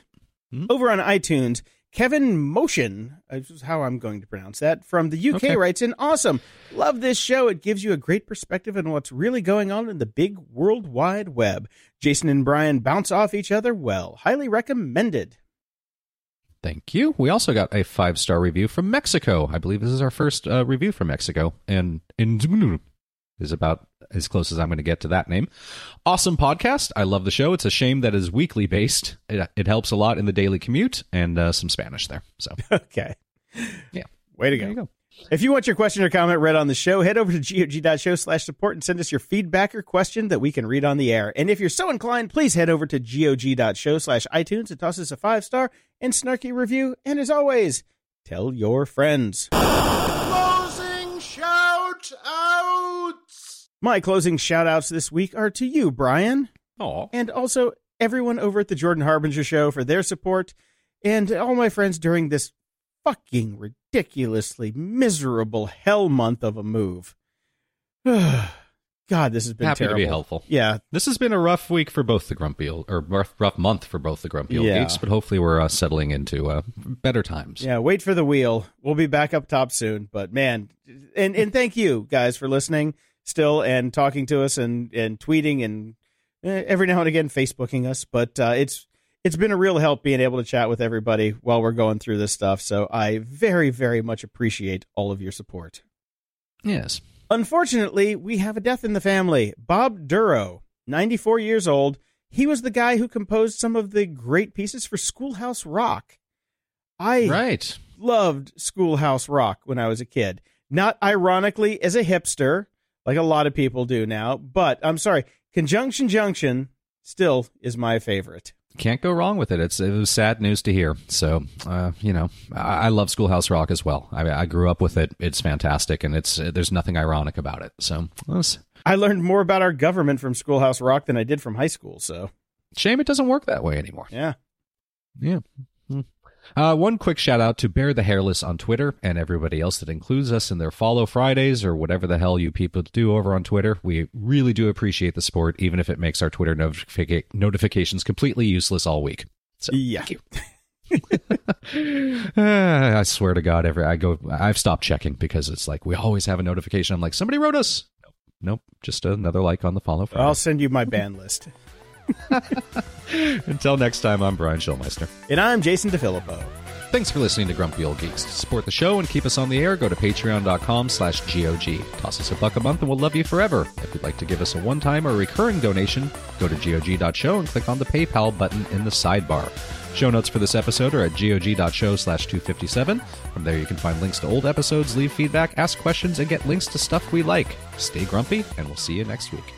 [SPEAKER 3] Mhm.
[SPEAKER 2] Over on iTunes, Kevin Motion, uh, this is how I'm going to pronounce that, from the UK
[SPEAKER 3] Okay.
[SPEAKER 2] writes in Awesome. Love this show. It gives you a great perspective on what's really going on in the big worldwide web. Jason and Brian bounce off each other well. Highly recommended.
[SPEAKER 3] Thank you. We also got a five star review from Mexico. I believe this is our first uh, review from Mexico, and in is about as close as I'm going to get to that name. Awesome podcast. I love the show. It's a shame that it's weekly based. It, it helps a lot in the daily commute and uh, some Spanish there. So
[SPEAKER 2] Okay.
[SPEAKER 3] Yeah.
[SPEAKER 2] Way to
[SPEAKER 3] there
[SPEAKER 2] go.
[SPEAKER 3] you go.
[SPEAKER 2] If you want your question or comment read on the show, head over to gog.show slash support and send us your feedback or question that we can read on the air. And if you're so inclined, please head over to gog.show slash iTunes and toss us a five star and snarky review. And as always, tell your friends.
[SPEAKER 1] Closing shout outs!
[SPEAKER 2] My closing shout outs this week are to you, Brian,
[SPEAKER 3] Aw.
[SPEAKER 2] and also everyone over at the Jordan Harbinger Show for their support, and all my friends during this fucking ridiculously miserable hell month of a move. God, this has been
[SPEAKER 3] Happy
[SPEAKER 2] terrible.
[SPEAKER 3] to be helpful.
[SPEAKER 2] Yeah,
[SPEAKER 3] This has been a rough week for both the Grumpy Old, or rough, rough month for both the Grumpy Old
[SPEAKER 2] Yeah.
[SPEAKER 3] Geeks, but hopefully we're uh, settling into uh, better times.
[SPEAKER 2] yeah. Wait for the wheel. We'll be back up top soon. But man, and and thank you guys for listening still and talking to us and and tweeting and eh, every now and again Facebooking us. But uh, it's it's been a real help being able to chat with everybody while we're going through this stuff. So I very very much appreciate all of your support.
[SPEAKER 3] Yes.
[SPEAKER 2] Unfortunately, we have a death in the family. Bob Dorough, 94 years old. He was the guy who composed some of the great pieces for Schoolhouse Rock. I
[SPEAKER 3] Right.
[SPEAKER 2] loved Schoolhouse Rock when I was a kid. Not ironically as a hipster, like a lot of people do now, but I'm sorry, Conjunction Junction still is my favorite.
[SPEAKER 3] can't go wrong with it. It's it was sad news to hear. So, uh, you know, I, I love Schoolhouse Rock as well. I, I grew up with it. It's fantastic, and it's there's nothing ironic about it. So,
[SPEAKER 2] I learned more about our government from Schoolhouse Rock than I did from high school. So,
[SPEAKER 3] shame it doesn't work that way anymore.
[SPEAKER 2] yeah.
[SPEAKER 3] Yeah. Uh, one quick shout out to Bear the Hairless on Twitter and everybody else that includes us in their follow Fridays or whatever the hell you people do over on Twitter. We really do appreciate the support, even if it makes our Twitter notifica- notifications completely useless all week. So,
[SPEAKER 2] Yeah.
[SPEAKER 3] uh, I swear to God, every I go, I've stopped checking because it's like we always have a notification. I'm like, somebody wrote us. Nope, nope just another like on the follow. Friday.
[SPEAKER 2] I'll send you my ban list.
[SPEAKER 3] Until next time, I'm Brian Schulmeister.
[SPEAKER 2] And I'm Jason DeFilippo.
[SPEAKER 3] Thanks for listening to Grumpy Old Geeks. To support the show and keep us on the air, go to patreon.com slash GOG. Toss us a buck a month and we'll love you forever. If you'd like to give us a one-time or recurring donation, go to GOG.show and click on the PayPal button in the sidebar. Show notes for this episode are at GOG.show slash 257. From there you can find links to old episodes, leave feedback, ask questions, and get links to stuff we like. Stay grumpy, and we'll see you next week.